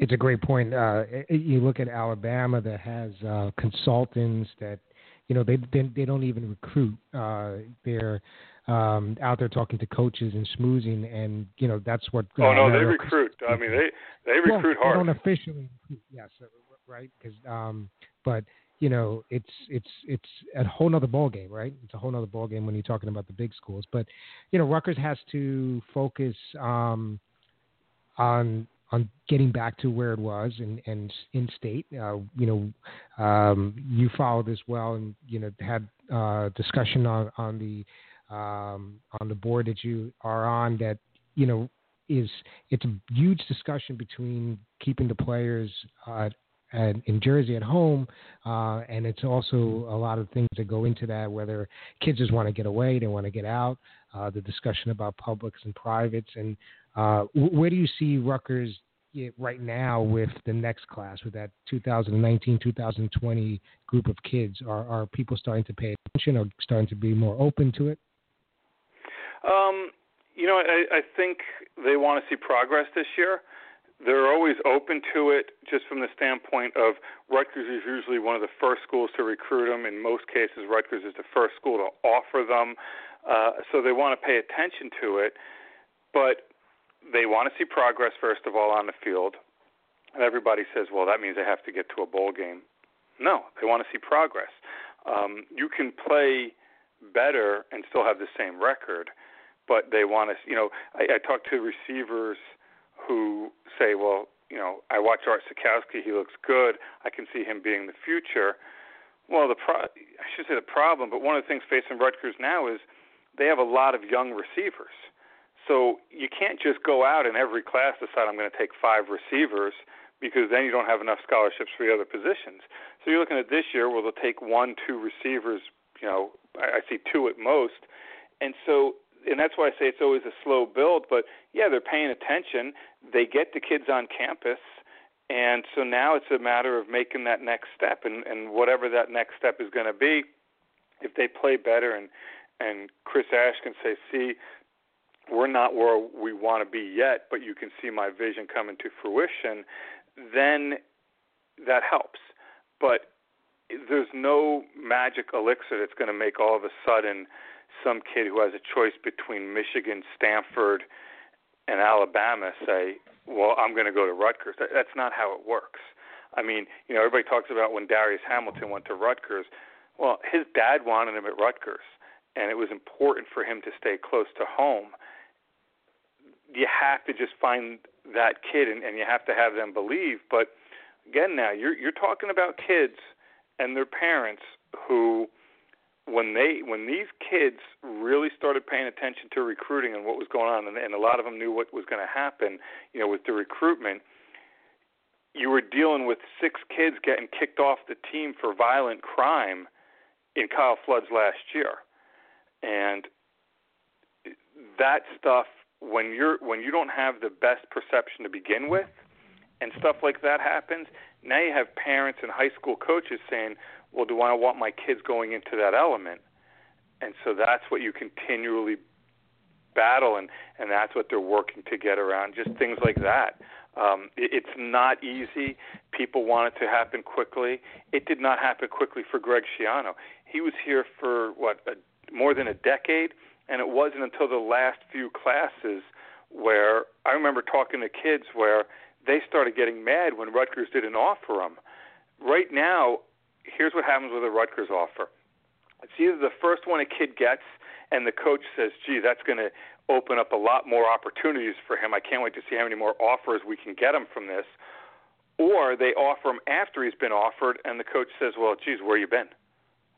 It's a great point. Uh, you look at Alabama that has uh, consultants that, you know, they they, they don't even recruit. Uh, they're um, out there talking to coaches and schmoozing, and you know that's what. Oh no, they recruit. I mean, they they recruit well, hard. They don't officially, yes, uh, right? Because, um, but you know, it's it's it's a whole other ball game, right? It's a whole other ball game when you're talking about the big schools. But you know, Rutgers has to focus um, on on getting back to where it was and and in state. Uh, you know, um, you followed this well, and you know had uh, discussion on on the um, on the board that you are on. That you know is it's a huge discussion between keeping the players. Uh, in Jersey at home, uh, and it's also a lot of things that go into that. Whether kids just want to get away, they want to get out. Uh, the discussion about publics and privates, and uh, where do you see Rutgers right now with the next class, with that 2019-2020 group of kids? Are are people starting to pay attention, or starting to be more open to it? Um, you know, I, I think they want to see progress this year. They're always open to it, just from the standpoint of Rutgers is usually one of the first schools to recruit them. In most cases, Rutgers is the first school to offer them, uh, so they want to pay attention to it. But they want to see progress first of all on the field. And everybody says, well, that means they have to get to a bowl game. No, they want to see progress. Um, you can play better and still have the same record, but they want to. You know, I, I talk to receivers who say, well, you know, I watch Art Sitkowski. He looks good. I can see him being the future. Well, the pro- I should say the problem, but one of the things facing Rutgers now is they have a lot of young receivers so you can't just go out in every class decide I'm going to take five receivers because then you don't have enough scholarships for the other positions. So you're looking at this year where they'll take one, two receivers. You know, I, I see two at most, and so and that's why I say it's always a slow build. But yeah, they're paying attention. They get the kids on campus, and so now it's a matter of making that next step, and and whatever that next step is going to be, if they play better and and Chris Ash can say, see, we're not where we want to be yet, but you can see my vision coming to fruition, then that helps. But there's no magic elixir that's going to make all of a sudden some kid who has a choice between Michigan, Stanford, and Alabama say, "Well, I'm going to go to Rutgers." That's not how it works. I mean, you know, everybody talks about when Darius Hamilton went to Rutgers. Well, his dad wanted him at Rutgers, and it was important for him to stay close to home. You have to just find that kid, and, and you have to have them believe. But again, now you're you're talking about kids and their parents who when they when these kids really started paying attention to recruiting and what was going on and, and a lot of them knew what was going to happen you know with the recruitment you were dealing with six kids getting kicked off the team for violent crime in Kyle Flood's last year and that stuff when you're when you don't have the best perception to begin with and stuff like that happens now you have parents and high school coaches saying well, do I want my kids going into that element? And so that's what you continually battle, and and that's what they're working to get around. Just things like that. Um, it, it's not easy. People want it to happen quickly. It did not happen quickly for Greg Schiano. He was here for what a, more than a decade, and it wasn't until the last few classes where I remember talking to kids where they started getting mad when Rutgers didn't offer them. Right now, here's what happens with a Rutgers offer. It's either the first one a kid gets, and the coach says, "Gee, that's going to open up a lot more opportunities for him. I can't wait to see how many more offers we can get him from this." Or they offer him after he's been offered, and the coach says, "Well, geez, where you been?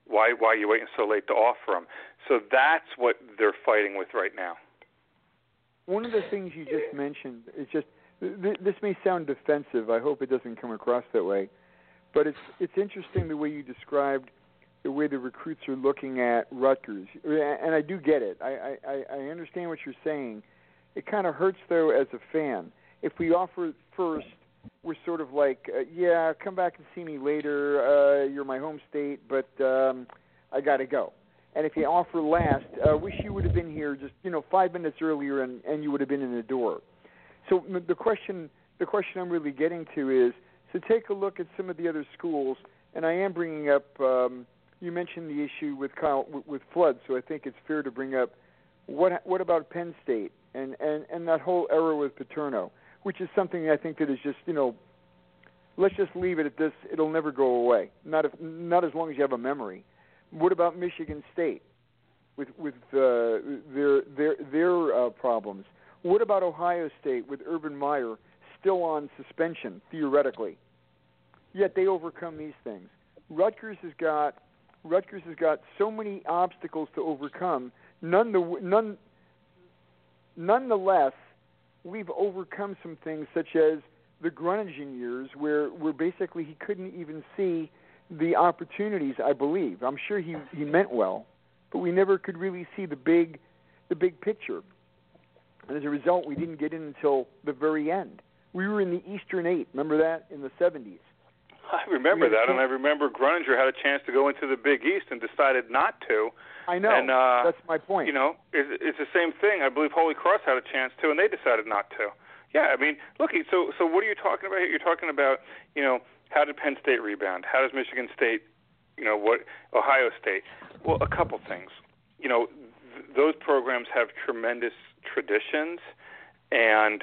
Why why are you waiting so late to offer them? So that's what they're fighting with right now. One of the things you just mentioned is just th- this may sound defensive. I hope it doesn't come across that way but it's it's interesting the way you described the way the recruits are looking at Rutgers, and I do get it. I I, I understand what you're saying. It kind of hurts though as a fan. If we offer first, we're sort of like, uh, yeah, come back and see me later. Uh, you're my home state, but um, I got to go. And if you offer last, uh, wish you would have been here just you know five minutes earlier, and and you would have been in the door. So the question the question I'm really getting to is to take a look at some of the other schools. And I am bringing up. Um, you mentioned the issue with Kyle with, with Flood, so I think it's fair to bring up what what about Penn State and and and that whole era with Paterno, which is something I think that is just you know, let's just leave it at this. It'll never go away. Not if not as long as you have a memory. What about Michigan State with with uh, their their their uh, problems? What about Ohio State with Urban Meyer still on suspension theoretically? Yet they overcome these things. Rutgers has got Rutgers has got so many obstacles to overcome. None the none nonetheless, we've overcome some things such as the Gruninger years, where where basically he couldn't even see the opportunities. I believe I'm sure he he meant well, but we never could really see the big the big picture. And as a result, we didn't get in until the very end. We were in the Eastern Eight. Remember that in the 70s. [LAUGHS] I remember that, and I remember Gruninger had a chance to go into the Big East and decided not to. I know. And, uh, That's my point. You know, it's, it's the same thing. I believe Holy Cross had a chance to, and they decided not to. Yeah, I mean, look. So, so what are you talking about? Here? You're talking about, you know, how did Penn State rebound? How does Michigan State, you know, what Ohio State? Well, a couple things. You know, th- those programs have tremendous traditions, and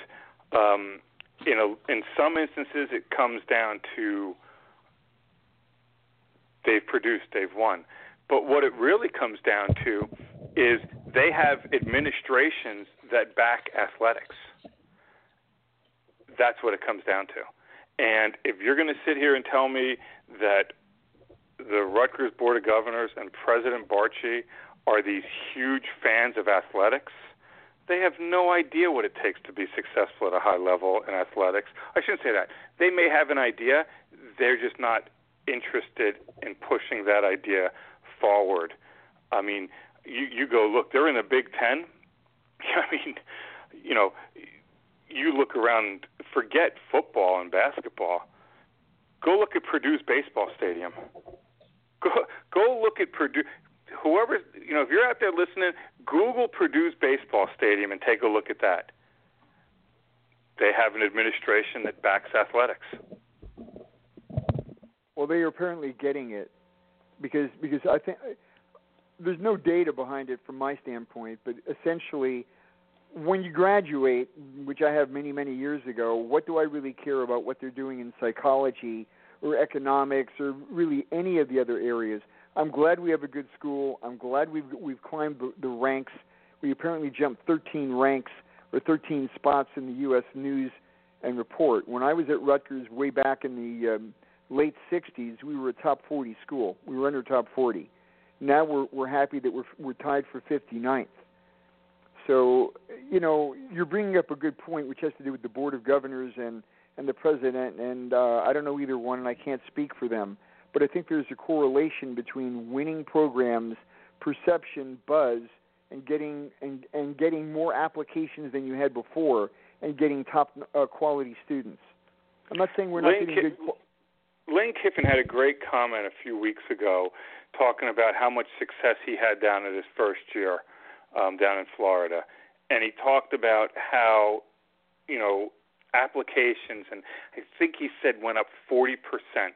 um, you know, in some instances, it comes down to they've produced, they've won. But what it really comes down to is they have administrations that back athletics. That's what it comes down to. And if you're going to sit here and tell me that the Rutgers Board of Governors and President Barchi are these huge fans of athletics, they have no idea what it takes to be successful at a high level in athletics. I shouldn't say that. They may have an idea, they're just not interested in pushing that idea forward. I mean, you you go look, they're in the Big 10. [LAUGHS] I mean, you know, you look around, forget football and basketball. Go look at Purdue's baseball stadium. Go go look at Purdue whoever you know, if you're out there listening, Google Purdue's baseball stadium and take a look at that. They have an administration that backs athletics. Well, they are apparently getting it because because I think there's no data behind it from my standpoint, but essentially when you graduate, which I have many many years ago, what do I really care about what they're doing in psychology or economics or really any of the other areas. I'm glad we have a good school. I'm glad we've we've climbed the, ranks. We apparently jumped 13 ranks or 13 spots in the U.S. News and Report. When I was at Rutgers way back in the um, late 60s, we were a top 40 school. We were under top 40. Now we're we're happy that we're we're tied for 59th. So, you know, you're bringing up a good point, which has to do with the board of governors and and the president. And uh, I don't know either one, and I can't speak for them. But I think there's a correlation between winning programs, perception, buzz, and getting and and getting more applications than you had before, and getting top uh, quality students. I'm not saying we're not Lane getting good. Lane Kiffin had a great comment a few weeks ago talking about how much success he had down at his first year um, down in Florida, and he talked about how you know applications and I think he said went up forty percent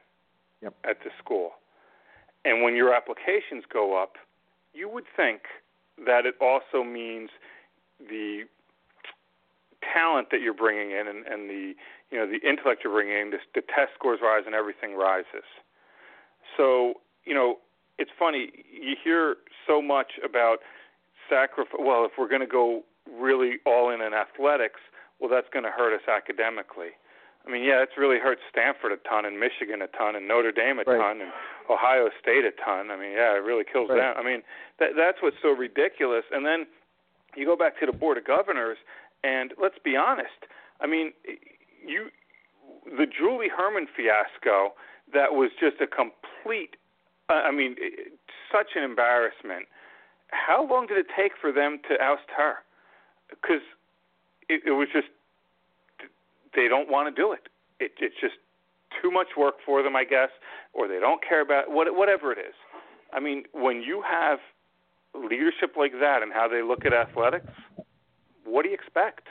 Yep. at the school. And when your applications go up, you would think that it also means the talent that you're bringing in and, and the you know the intellect you're bringing in, the, the test scores rise and everything rises. So you know it's funny you hear so much about sacrifice. Well, if we're going to go really all in in athletics, well, that's going to hurt us academically. I mean, yeah, it's really hurt Stanford a ton, and Michigan a ton, and Notre Dame a Right. ton, and Ohio State a ton. I mean, yeah, it really kills Right. them. I mean, that that's what's so ridiculous. And then you go back to the board of governors, and let's be honest. I mean, you the Julie Hermann fiasco that was just a complete. I mean, such an embarrassment. How long did it take for them to oust her? Because it, it was just they don't want to do it. it. It's just too much work for them, I guess, or they don't care about what, whatever it is. I mean, when you have leadership like that and how they look at athletics, what do you expect?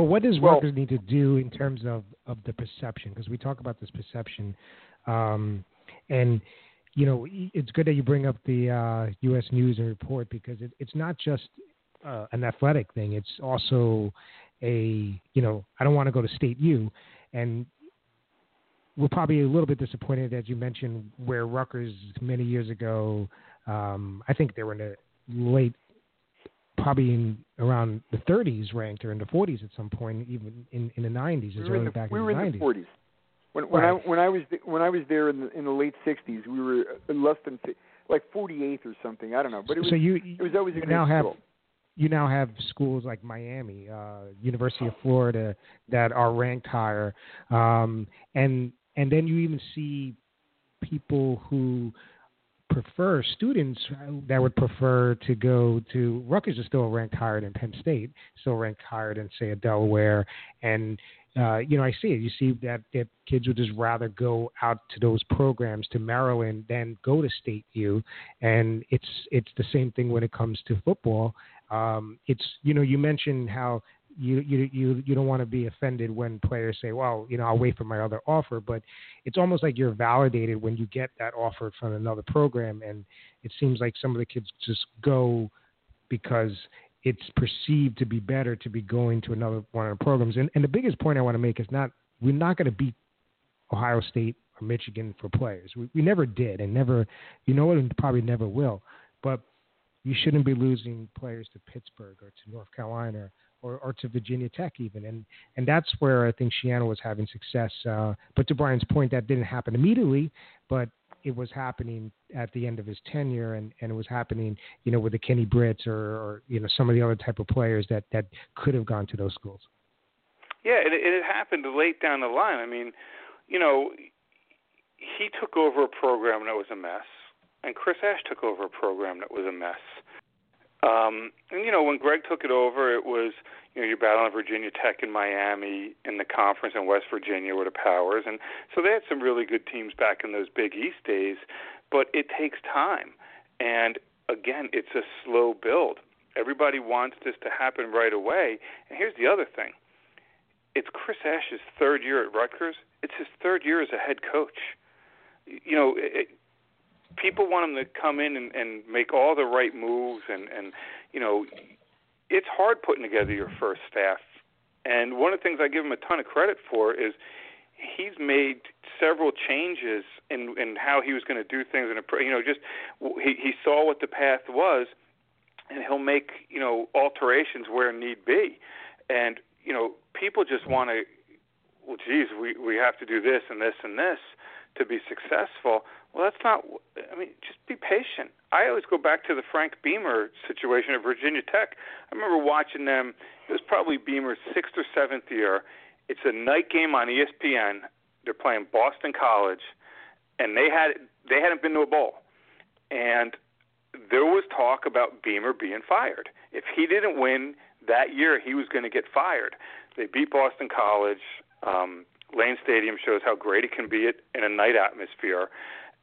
But what does Well- Rutgers need to do in terms of, of the perception? Because we talk about this perception, um, and you know it's good that you bring up the uh, U.S. News and Report because it, it's not just uh, an athletic thing. It's also a you know I don't want to go to State U, and we're probably a little bit disappointed as you mentioned where Rutgers many years ago. Um, I think they were in the late probably in around the 30s ranked or in the 40s at some point, even in, in the 90s, We as were in early the, back we in were in the 40s. When, when I when I was when I was there in the in the late 60s, we were less than like 48th or something. I don't know, but it was so you it was always a now have school. you now have schools like Miami, uh, University of Florida that are ranked higher, um, and and then you even see people who prefer students that would prefer to go to Rutgers is still ranked higher than Penn State, still ranked higher than say a Delaware, and uh, you know I see it. You see that that kids would just rather go out to those programs to Maryland than go to State U, and it's it's the same thing when it comes to football. Um, it's you know you mentioned how you you you you don't want to be offended when players say, "Well, you know, I'll wait for my other offer," but it's almost like you're validated when you get that offer from another program, and it seems like some of the kids just go because it's perceived to be better to be going to another one of the programs. And and the biggest point I want to make is not we're not going to beat Ohio State or Michigan for players. We, we never did, and never, you know what, and probably never will. But you shouldn't be losing players to Pittsburgh or to North Carolina or, or to Virginia Tech even, and and that's where I think Schiano was having success. Uh, but to Brian's point, that didn't happen immediately, but it was happening at the end of his tenure, and, and it was happening, you know, with the Kenny Britts or, or you know some of the other type of players that that could have gone to those schools. Yeah, it, it happened late down the line. I mean, you know, he took over a program that was a mess, and Chris Ash took over a program that was a mess. Um, and you know, when Greg took it over, it was you know you're battling Virginia Tech and Miami in the conference, and West Virginia were the powers, and so they had some really good teams back in those Big East days. But it takes time, and again, it's a slow build. Everybody wants this to happen right away. And here's the other thing: it's Chris Ash's third year at Rutgers. It's his third year as a head coach. You know, it, people want him to come in and, and make all the right moves, and and you know, it's hard putting together your first staff. And one of the things I give him a ton of credit for is he's made several changes in in how he was going to do things, and you know, just he he saw what the path was, and he'll make you know alterations where need be, and you know, people just want to, well, geez, we we have to do this and this and this to be successful. Well, that's not. I mean, just be patient. I always go back to the Frank Beamer situation at Virginia Tech. I remember watching them. It was probably Beamer's sixth or seventh year. It's a night game on ESPN. They're playing Boston College, and they had they hadn't been to a bowl, and there was talk about Beamer being fired. If he didn't win that year, he was going to get fired. They beat Boston College. Um, Lane Stadium shows how great it can be in a night atmosphere,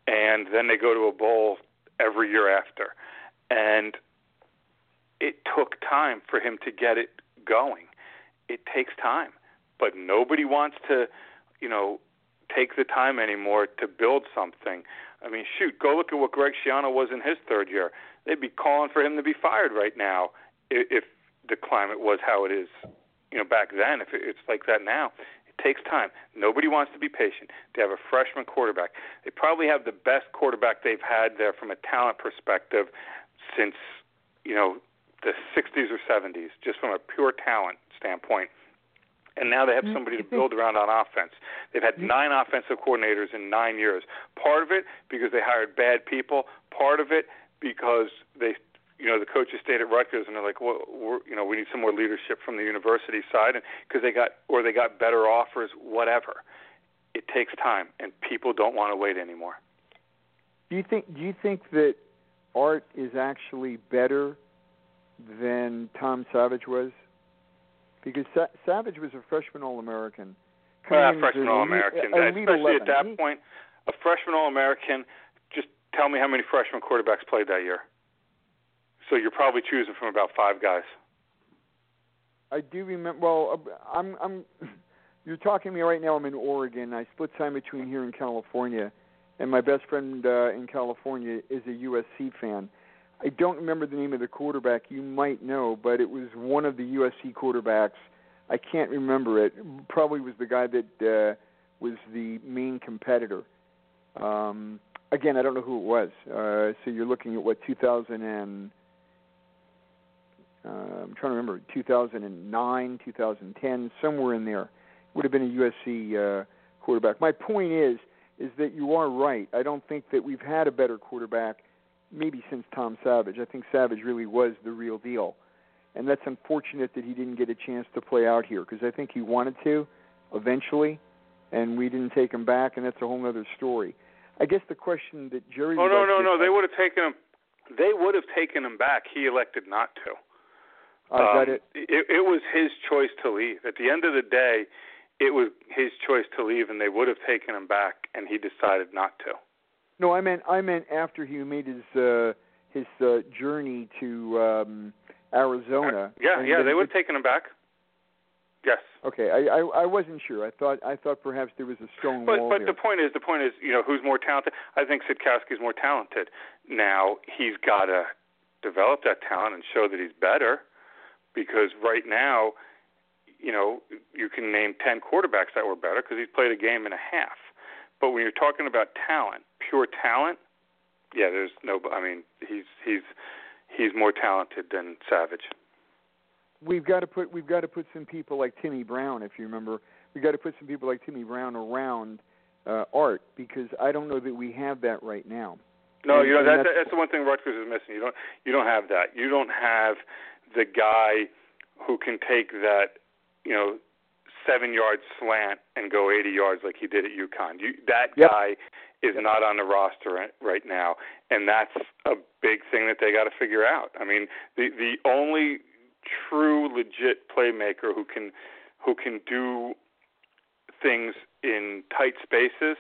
and then they go to a bowl every year after, and it took time for him to get it going. It takes time, but nobody wants to, you know, take the time anymore to build something. I mean, shoot, go look at what Greg Schiano was in his third year. They'd be calling for him to be fired right now if the climate was how it is, you know, back then. If it's like that now, takes time. Nobody wants to be patient. They have a freshman quarterback. They probably have the best quarterback they've had there from a talent perspective since, you know, the 60s or 70s, just from a pure talent standpoint. And now they have mm-hmm. somebody to build around on offense. They've had mm-hmm. nine offensive coordinators in nine years. Part of it because they hired bad people. Part of it because they you know the coaches stayed at Rutgers and they're like, well, we're, you know, we need some more leadership from the university side, and because they got or they got better offers, whatever. It takes time, and people don't want to wait anymore. Do you think? Do you think that Art is actually better than Tom Savage was? Because Sa- Savage was a freshman All-American. Uh, freshman All-American, especially at that point, a freshman All-American. Just tell me how many freshman quarterbacks played that year. So you're probably choosing from about five guys. I do remember. Well, uh, I'm. I'm. [LAUGHS] You're talking to me right now. I'm in Oregon. I split time between here and California, and my best friend uh, in California is a USC fan. I don't remember the name of the quarterback. You might know, but it was one of the USC quarterbacks. I can't remember it. Probably was the guy that uh, was the main competitor. Um, again, I don't know who it was. Uh, so you're looking at what 2000 and uh, I'm trying to remember 2009, 2010, somewhere in there. Would have been a USC uh, quarterback. My point is, is that you are right. I don't think that we've had a better quarterback, maybe since Tom Savage. I think Savage really was the real deal, and that's unfortunate that he didn't get a chance to play out here because I think he wanted to, eventually, and we didn't take him back, and that's a whole other story. I guess the question that Jerry. Oh no, no, no! They would have taken him. They would have taken him back. He elected not to. Um, it. it. It was his choice to leave. At the end of the day, it was his choice to leave, and they would have taken him back, and he decided not to. No, I meant I meant after he made his uh, his uh, journey to um, Arizona. Uh, yeah, yeah, they would have taken him back. Yes. Okay, I, I I wasn't sure. I thought I thought perhaps there was a stone but, wall But there. the point is, the point is, you know, who's more talented? I think Sitkowski's more talented. Now he's got to develop that talent and show that he's better because right now, you know, you can name 10 quarterbacks that were better because he's played a game and a half. But when you're talking about talent, pure talent, yeah, there's no. I mean, he's he's he's more talented than Savage. We've got to put we've got to put some people like Timmy Brown, if you remember. We've got to put some people like Timmy Brown around uh, Art because I don't know that we have that right now. No, and, you know that, that's, that's the one thing Rutgers is missing. You don't you don't have that. You don't have the guy who can take that, you know, seven yard slant and go 80 yards like he did at UConn. You, that yep. guy is yep. not on the roster right now, and that's a big thing that they got to figure out. I mean, the the only true legit playmaker who can who can do things in tight spaces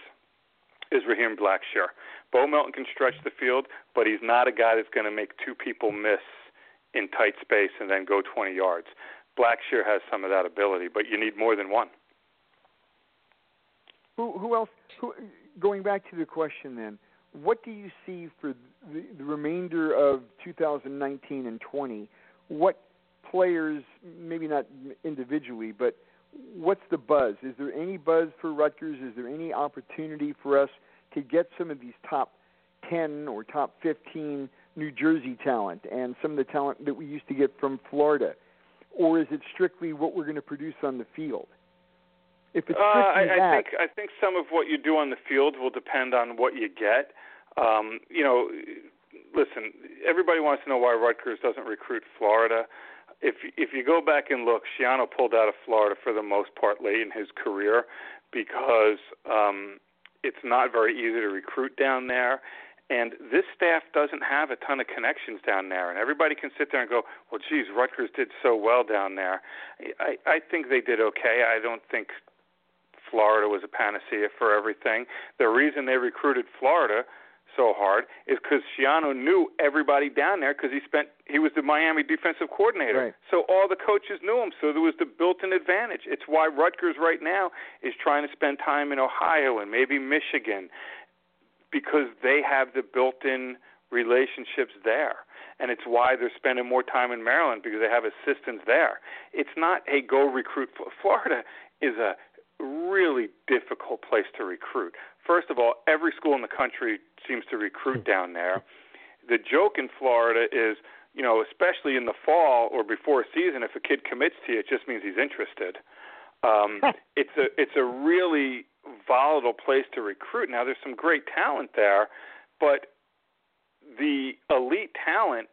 is Raheem Blackshear. Bo Melton can stretch the field, but he's not a guy that's going to make two people miss in tight space and then go 20 yards. Blackshear has some of that ability, but you need more than one. Who, who else? Who, going back to the question, then, what do you see for the, the remainder of 2019 and 20? What players, maybe not individually, but what's the buzz? Is there any buzz for Rutgers? Is there any opportunity for us to get some of these top 10 or top 15 New Jersey talent and some of the talent that we used to get from Florida? Or is it strictly what we're going to produce on the field? If it's uh, strictly I, that, I think I think some of what you do on the field will depend on what you get. Um, you know, listen, everybody wants to know why Rutgers doesn't recruit Florida. If if you go back and look, Schiano pulled out of Florida for the most part late in his career because um, it's not very easy to recruit down there. And this staff doesn't have a ton of connections down there, and everybody can sit there and go, "Well, geez, Rutgers did so well down there." I, I think they did okay. I don't think Florida was a panacea for everything. The reason they recruited Florida so hard is because Schiano knew everybody down there because he spent he was the Miami defensive coordinator. Right. So all the coaches knew him. So there was the built-in advantage. It's why Rutgers right now is trying to spend time in Ohio and maybe Michigan because they have the built-in relationships there. And it's why they're spending more time in Maryland because they have assistants there. It's not a go recruit. Florida is a really difficult place to recruit. First of all, every school in the country seems to recruit down there. The joke in Florida is, you know, especially in the fall or before a season, if a kid commits to you, it just means he's interested. Um, [LAUGHS] it's a it's a really volatile place to recruit. Now, there's some great talent there, but the elite talent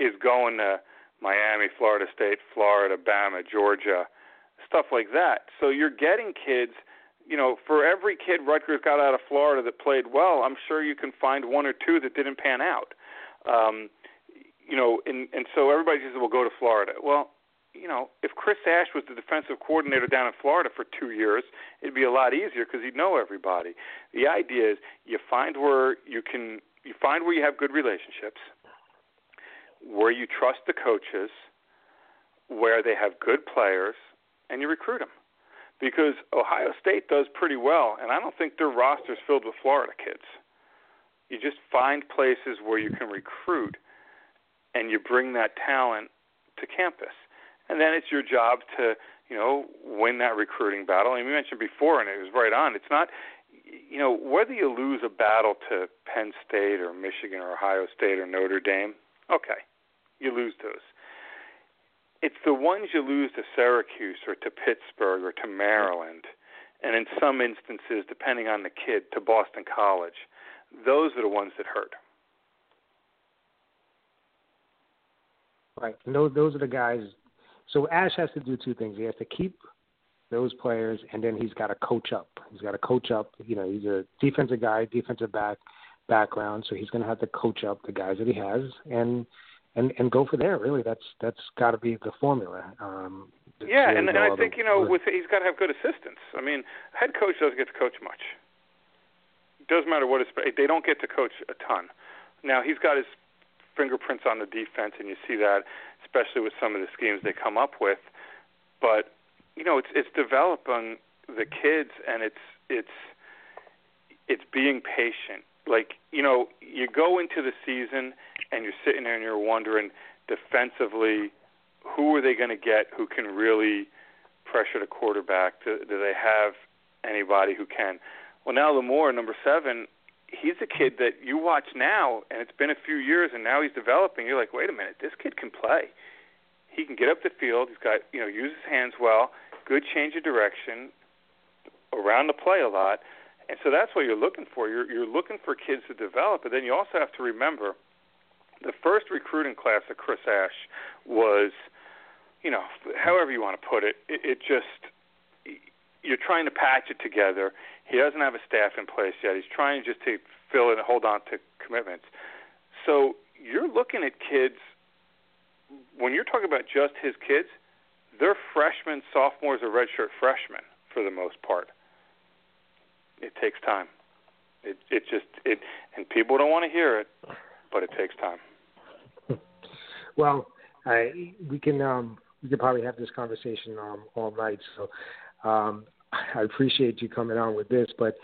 is going to Miami, Florida State, Florida, Bama, Georgia, stuff like that. So you're getting kids you know, for every kid Rutgers got out of Florida that played well, I'm sure you can find one or two that didn't pan out. Um, you know, and and so everybody says, "Well, go to Florida." Well, you know, if Chris Ash was the defensive coordinator down in Florida for two years, it'd be a lot easier because he'd know everybody. The idea is you find where you can, you find where you have good relationships, where you trust the coaches, where they have good players, and you recruit them because Ohio State does pretty well, and I don't think their roster's filled with Florida kids. You just find places where you can recruit, and you bring that talent to campus, and then it's your job to you know win that recruiting battle. And you mentioned before, and it was right on. It's not you know whether you lose a battle to Penn State or Michigan or Ohio State or Notre Dame. Okay, you lose those it's the ones you lose to Syracuse or to Pittsburgh or to Maryland, and in some instances, depending on the kid, to Boston College. Those are the ones that hurt. Right. And those those are the guys. So Ash has to do two things. He has to keep those players, and then he's got to coach up. He's got to coach up. You know, he's a defensive guy, defensive back background, so he's going to have to coach up the guys that he has, and and and go for there. Really, that's that's got to be the formula. Um, yeah, and, and I think you know, with, with he's got to have good assistants. I mean, head coach doesn't get to coach much. It doesn't matter what his they don't get to coach a ton. Now he's got his fingerprints on the defense, and you see that, especially with some of the schemes they come up with. But you know, it's it's developing the kids, and it's it's it's being patient. Like you know, you go into the season and you're sitting there and you're wondering defensively, who are they going to get who can really pressure the quarterback? Do, do they have anybody who can? Well, now Lumor, number seven, he's a kid that you watch now, and it's been a few years, and now he's developing. You're like, wait a minute, this kid can play. He can get up the field. He's got, you know, use his hands well, good change of direction, around the play a lot, and so that's what you're looking for. You're you're looking for kids to develop, but then you also have to remember the first recruiting class of Chris Ash was, you know, however you want to put it, it, it just you're trying to patch it together. He doesn't have a staff in place yet. He's trying just to fill and hold on to commitments. So you're looking at kids when you're talking about just his kids, they're freshmen, sophomores, or redshirt freshmen for the most part. It takes time. It it just it and people don't want to hear it, but it takes time. Well, I, we can um, we could probably have this conversation um, all night. So um, I appreciate you coming on with this, but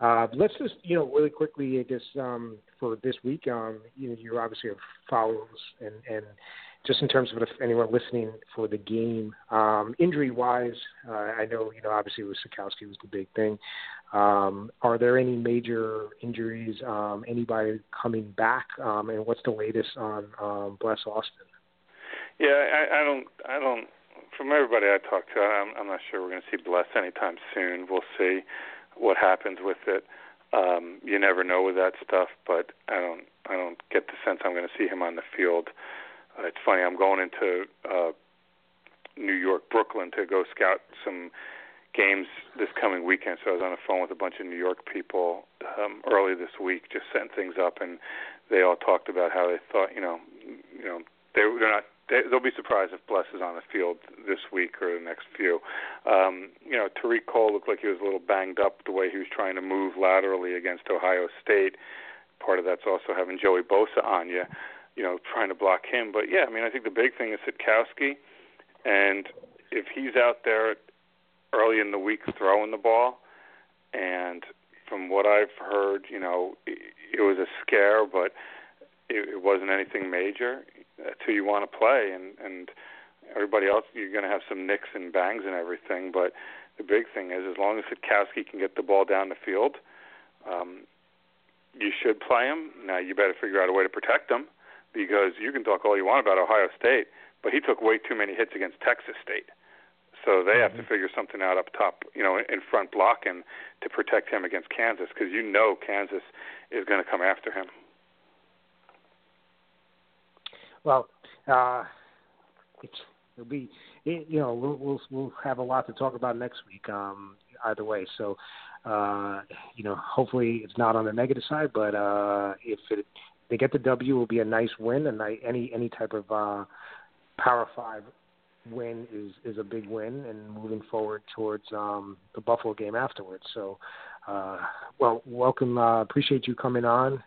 uh, let's just you know really quickly, I guess um, for this week, um, you know, you obviously have follows and and just in terms of if anyone listening for the game, um, injury wise, uh, I know you know obviously with Sitkowski was the big thing. Um, are there any major injuries? Um, anybody coming back? Um, and what's the latest on um, Bless Austin? Yeah, I, I don't, I don't. From everybody I talked to, I'm, I'm not sure we're going to see Bless anytime soon. We'll see what happens with it. Um, you never know with that stuff, but I don't, I don't get the sense I'm going to see him on the field. Uh, it's funny. I'm going into uh, New York, Brooklyn to go scout some games this coming weekend. So I was on the phone with a bunch of New York people um, early this week, just setting things up, and they all talked about how they thought, you know, you know, they they're not. They, they'll be surprised if Bless is on the field this week or the next few. Um, you know, Tariq Cole looked like he was a little banged up the way he was trying to move laterally against Ohio State. Part of that's also having Joey Bosa on you, you know, trying to block him. But yeah, I mean, I think the big thing is Sitkowski, and if he's out there early in the week throwing the ball, and from what I've heard, you know, it, it was a scare, but it, it wasn't anything major. That's who you want to play, and and everybody else, you're going to have some nicks and bangs and everything. But the big thing is, as long as Sitkowski can get the ball down the field, um, you should play him. Now you better figure out a way to protect him, because you can talk all you want about Ohio State, but he took way too many hits against Texas State. So they have to figure something out up top, you know, in front blocking to protect him against Kansas because you know Kansas is going to come after him. Well, uh, it's it'll be it, you know we'll, we'll we'll have a lot to talk about next week. Um, either way, so uh, you know hopefully it's not on the negative side, but uh, if it, they get the W, will be a nice win, and any any type of uh, Power Five win is is a big win, and moving forward towards um, the Buffalo game afterwards. So, uh, well, welcome. Uh, appreciate you coming on,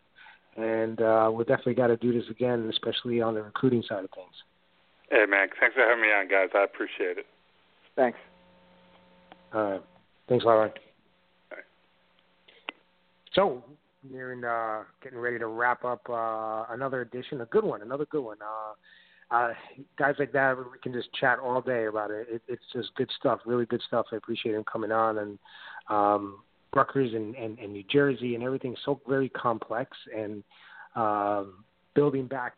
and uh, we definitely got to do this again, especially on the recruiting side of things. Hey, man, thanks for having me on, guys. I appreciate it. Thanks. All right. Thanks, Larry. So, we're in, uh, getting ready to wrap up uh, another edition, a good one, another good one. Uh, uh, guys like that, we can just chat all day about it. it. It's just good stuff, really good stuff. I appreciate him coming on and um, Rutgers and, and, and New Jersey and everything so very complex and um, building back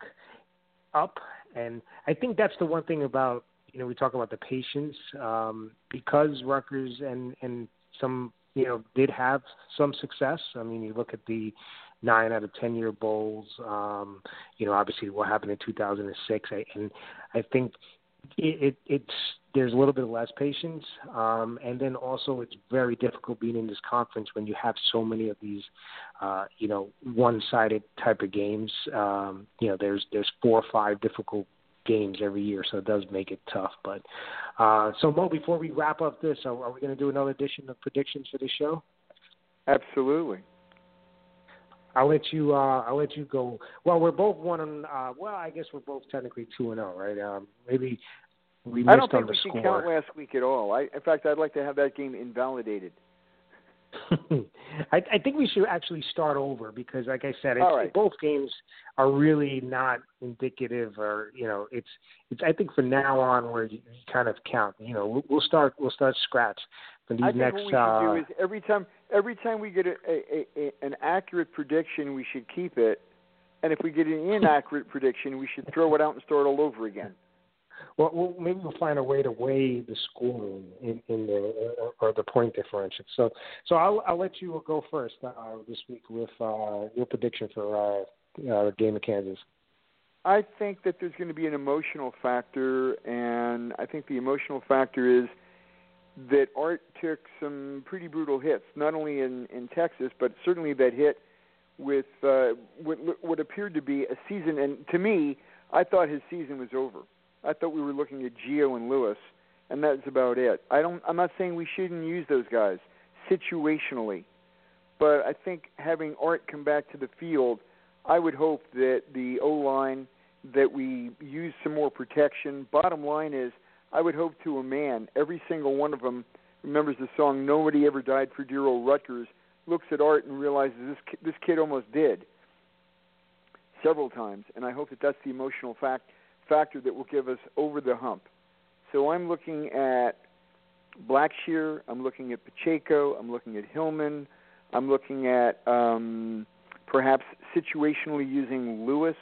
up. And I think that's the one thing about you know we talk about the patience um, because Rutgers and and some you know did have some success. I mean, you look at the nine out of ten year bowls. Um, you know, obviously what happened in 2006, I, and I think it, it, it's there's a little bit less patience, um, and then also it's very difficult being in this conference when you have so many of these, uh, you know, one-sided type of games. Um, you know, there's there's four or five difficult games every year, so it does make it tough. But uh, so Mo, before we wrap up this, are, are we going to do another edition of predictions for this show? Absolutely. I'll let you. Uh, I'll let you go. Well, we're both one on. Uh, well, I guess we're both technically two and zero, oh, right? Um, maybe we missed I don't think we should count last week at all. I, in fact, I'd like to have that game invalidated. [LAUGHS] I, I think we should actually start over because, like I said, it's, right. both games are really not indicative, or you know, it's it's. I think from now on, where you, you kind of count. You know, we'll, we'll start we'll start scratch for these I think next. what we should uh, do is every time every time we get a, a, a, an accurate prediction, we should keep it, and if we get an [LAUGHS] inaccurate prediction, we should throw it out and start all over again. Well, well, maybe we'll find a way to weigh the scoring in, in the uh, or the point differential. So, so I'll, I'll let you go first uh, this week with uh, your prediction for uh, uh, game of Kansas. I think that there's going to be an emotional factor, and I think the emotional factor is that Art took some pretty brutal hits, not only in in Texas, but certainly that hit with uh, what what appeared to be a season. And to me, I thought his season was over. I thought we were looking at Gio and Lewis, and that's about it. I don't. I'm not saying we shouldn't use those guys situationally, but I think having Art come back to the field, I would hope that the O line that we use some more protection. Bottom line is I would hope to a man, every single one of them remembers the song "Nobody Ever Died for Dear Old Rutgers," looks at Art and realizes this this kid almost did several times, and I hope that that's the emotional fact factor that will give us over the hump. So I'm looking at Blackshear. I'm looking at Pacheco. I'm looking at Hilliman. I'm looking at um, perhaps situationally using Lewis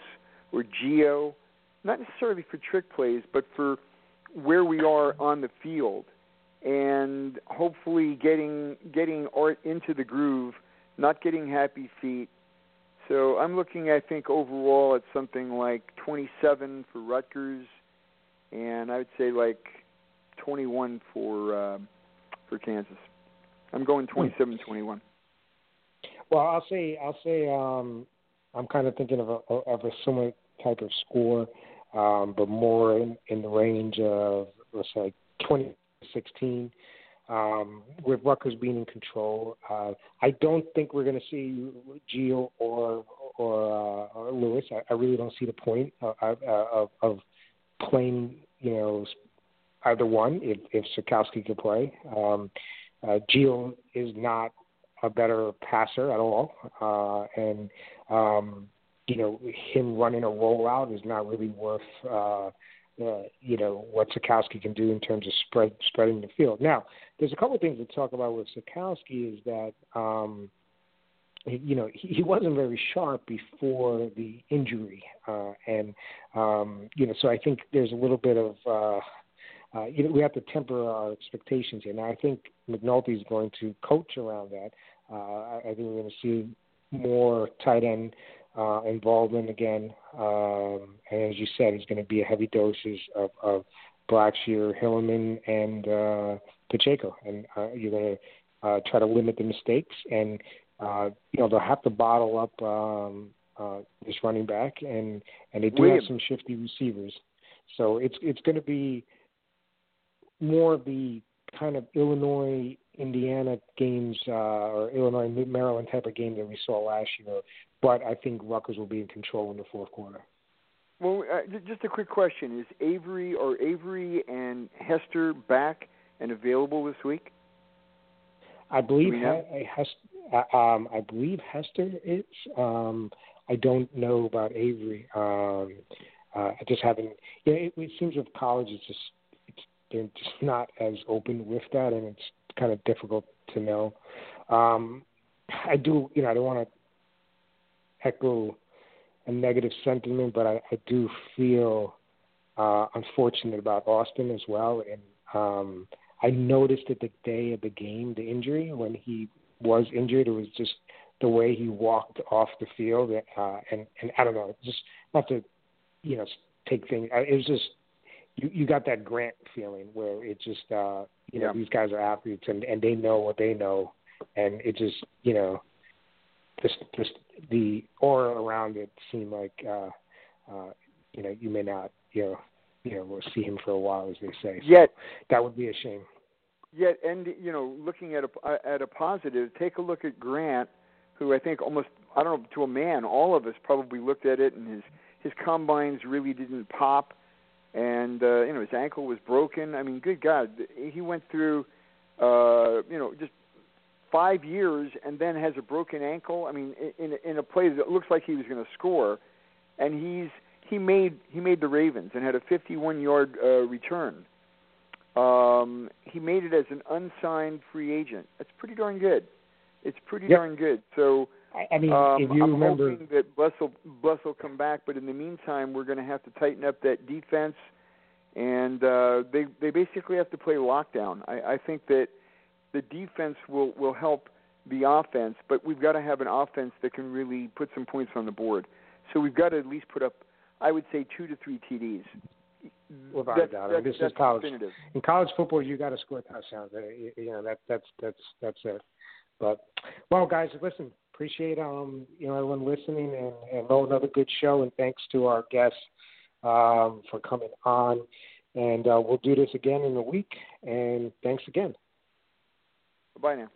or Gio, not necessarily for trick plays, but for where we are on the field, and hopefully getting getting Art into the groove, not getting happy feet. So I'm looking, I think, overall at something like 27 for Rutgers, and I would say like 21 for uh, for Kansas. I'm going 27-21. Well, I'll say I'll say um, I'm kind of thinking of a of a similar type of score, um, but more in, in the range of let's say 2016. Um, with Rutgers being in control, uh, I don't think we're going to see Gio or or, uh, or Lewis. I, I really don't see the point of, of, of playing, you know, either one if if Sitkowski could play. Um, uh, Gio is not a better passer at all, uh, and um, you know him running a rollout is not really worth uh, uh, you know what Sitkowski can do in terms of spread spreading the field. Now, there's a couple of things to talk about with Sitkowski is that um, you know he, he wasn't very sharp before the injury, uh, and um, you know so I think there's a little bit of uh, uh, you know, we have to temper our expectations here. Now, I think McNulty is going to coach around that. Uh, I, I think we're going to see more tight end uh, involvement again. Um, and as you said, it's going to be a heavy doses of, of Blackshear, Hilliman, and uh, Pacheco. And uh, you're going to uh, try to limit the mistakes. And, uh, you know, they'll have to bottle up um, uh, this running back. And, and they do William. have some shifty receivers. So it's it's going to be more of the kind of Illinois Indiana games uh, or Illinois Maryland type of game that we saw last year. But I think Rutgers will be in control in the fourth quarter. Well, uh, just a quick question: Is Avery or Avery and Hester back and available this week? I believe Do we know? he- Hester, uh, um, I believe Hester is. Um, I don't know about Avery. Um, uh, I just haven't. Yeah, it, it seems with college, it's just it's they're just [LAUGHS] not as open with that, and it's kind of difficult to know. Um, I do, you know, I don't want to echo a negative sentiment, but I, I do feel uh, unfortunate about Austin as well. And um, I noticed it the day of the game, the injury when he was injured. It was just the way he walked off the field, uh, and and I don't know, just not to, you know, take things. uh, It was just you you got that Grant feeling where it just uh, you know Yeah. these guys are athletes and and they know what they know, and it just you know just just the aura around it seemed like uh, uh, you know you may not you know you know we'll see him for a while as they say. So Yet, that would be a shame. Yet, and you know, looking at a at a positive, take a look at Grant, who I think almost I don't know to a man, all of us probably looked at it, and his his combines really didn't pop, and uh, you know his ankle was broken. I mean, good God, he went through, uh, you know, just five years and then has a broken ankle. I mean, in in a play that looks like he was going to score, and he's he made he made the Ravens and had a 51 yard uh, return. Um, he made it as an unsigned free agent. That's pretty darn good. It's pretty Yep. darn good. So I, I mean, um, if you I'm remember, hoping that Bless will, Bless will come back, but in the meantime, we're going to have to tighten up that defense, and uh, they they basically have to play lockdown. I, I think that the defense will will help the offense, but we've got to have an offense that can really put some points on the board. So we've got to at least put up, I would say, two to three TDs. Without a doubt. I mean, that's- this is college. definitive. in college football, you got to score touchdowns. Uh, You, you know that that's that's that's it. But well, guys, listen. Appreciate um you know everyone listening and, and know another good show. And thanks to our guests um, for coming on. And uh, we'll do this again in a week. And thanks again. Bye now.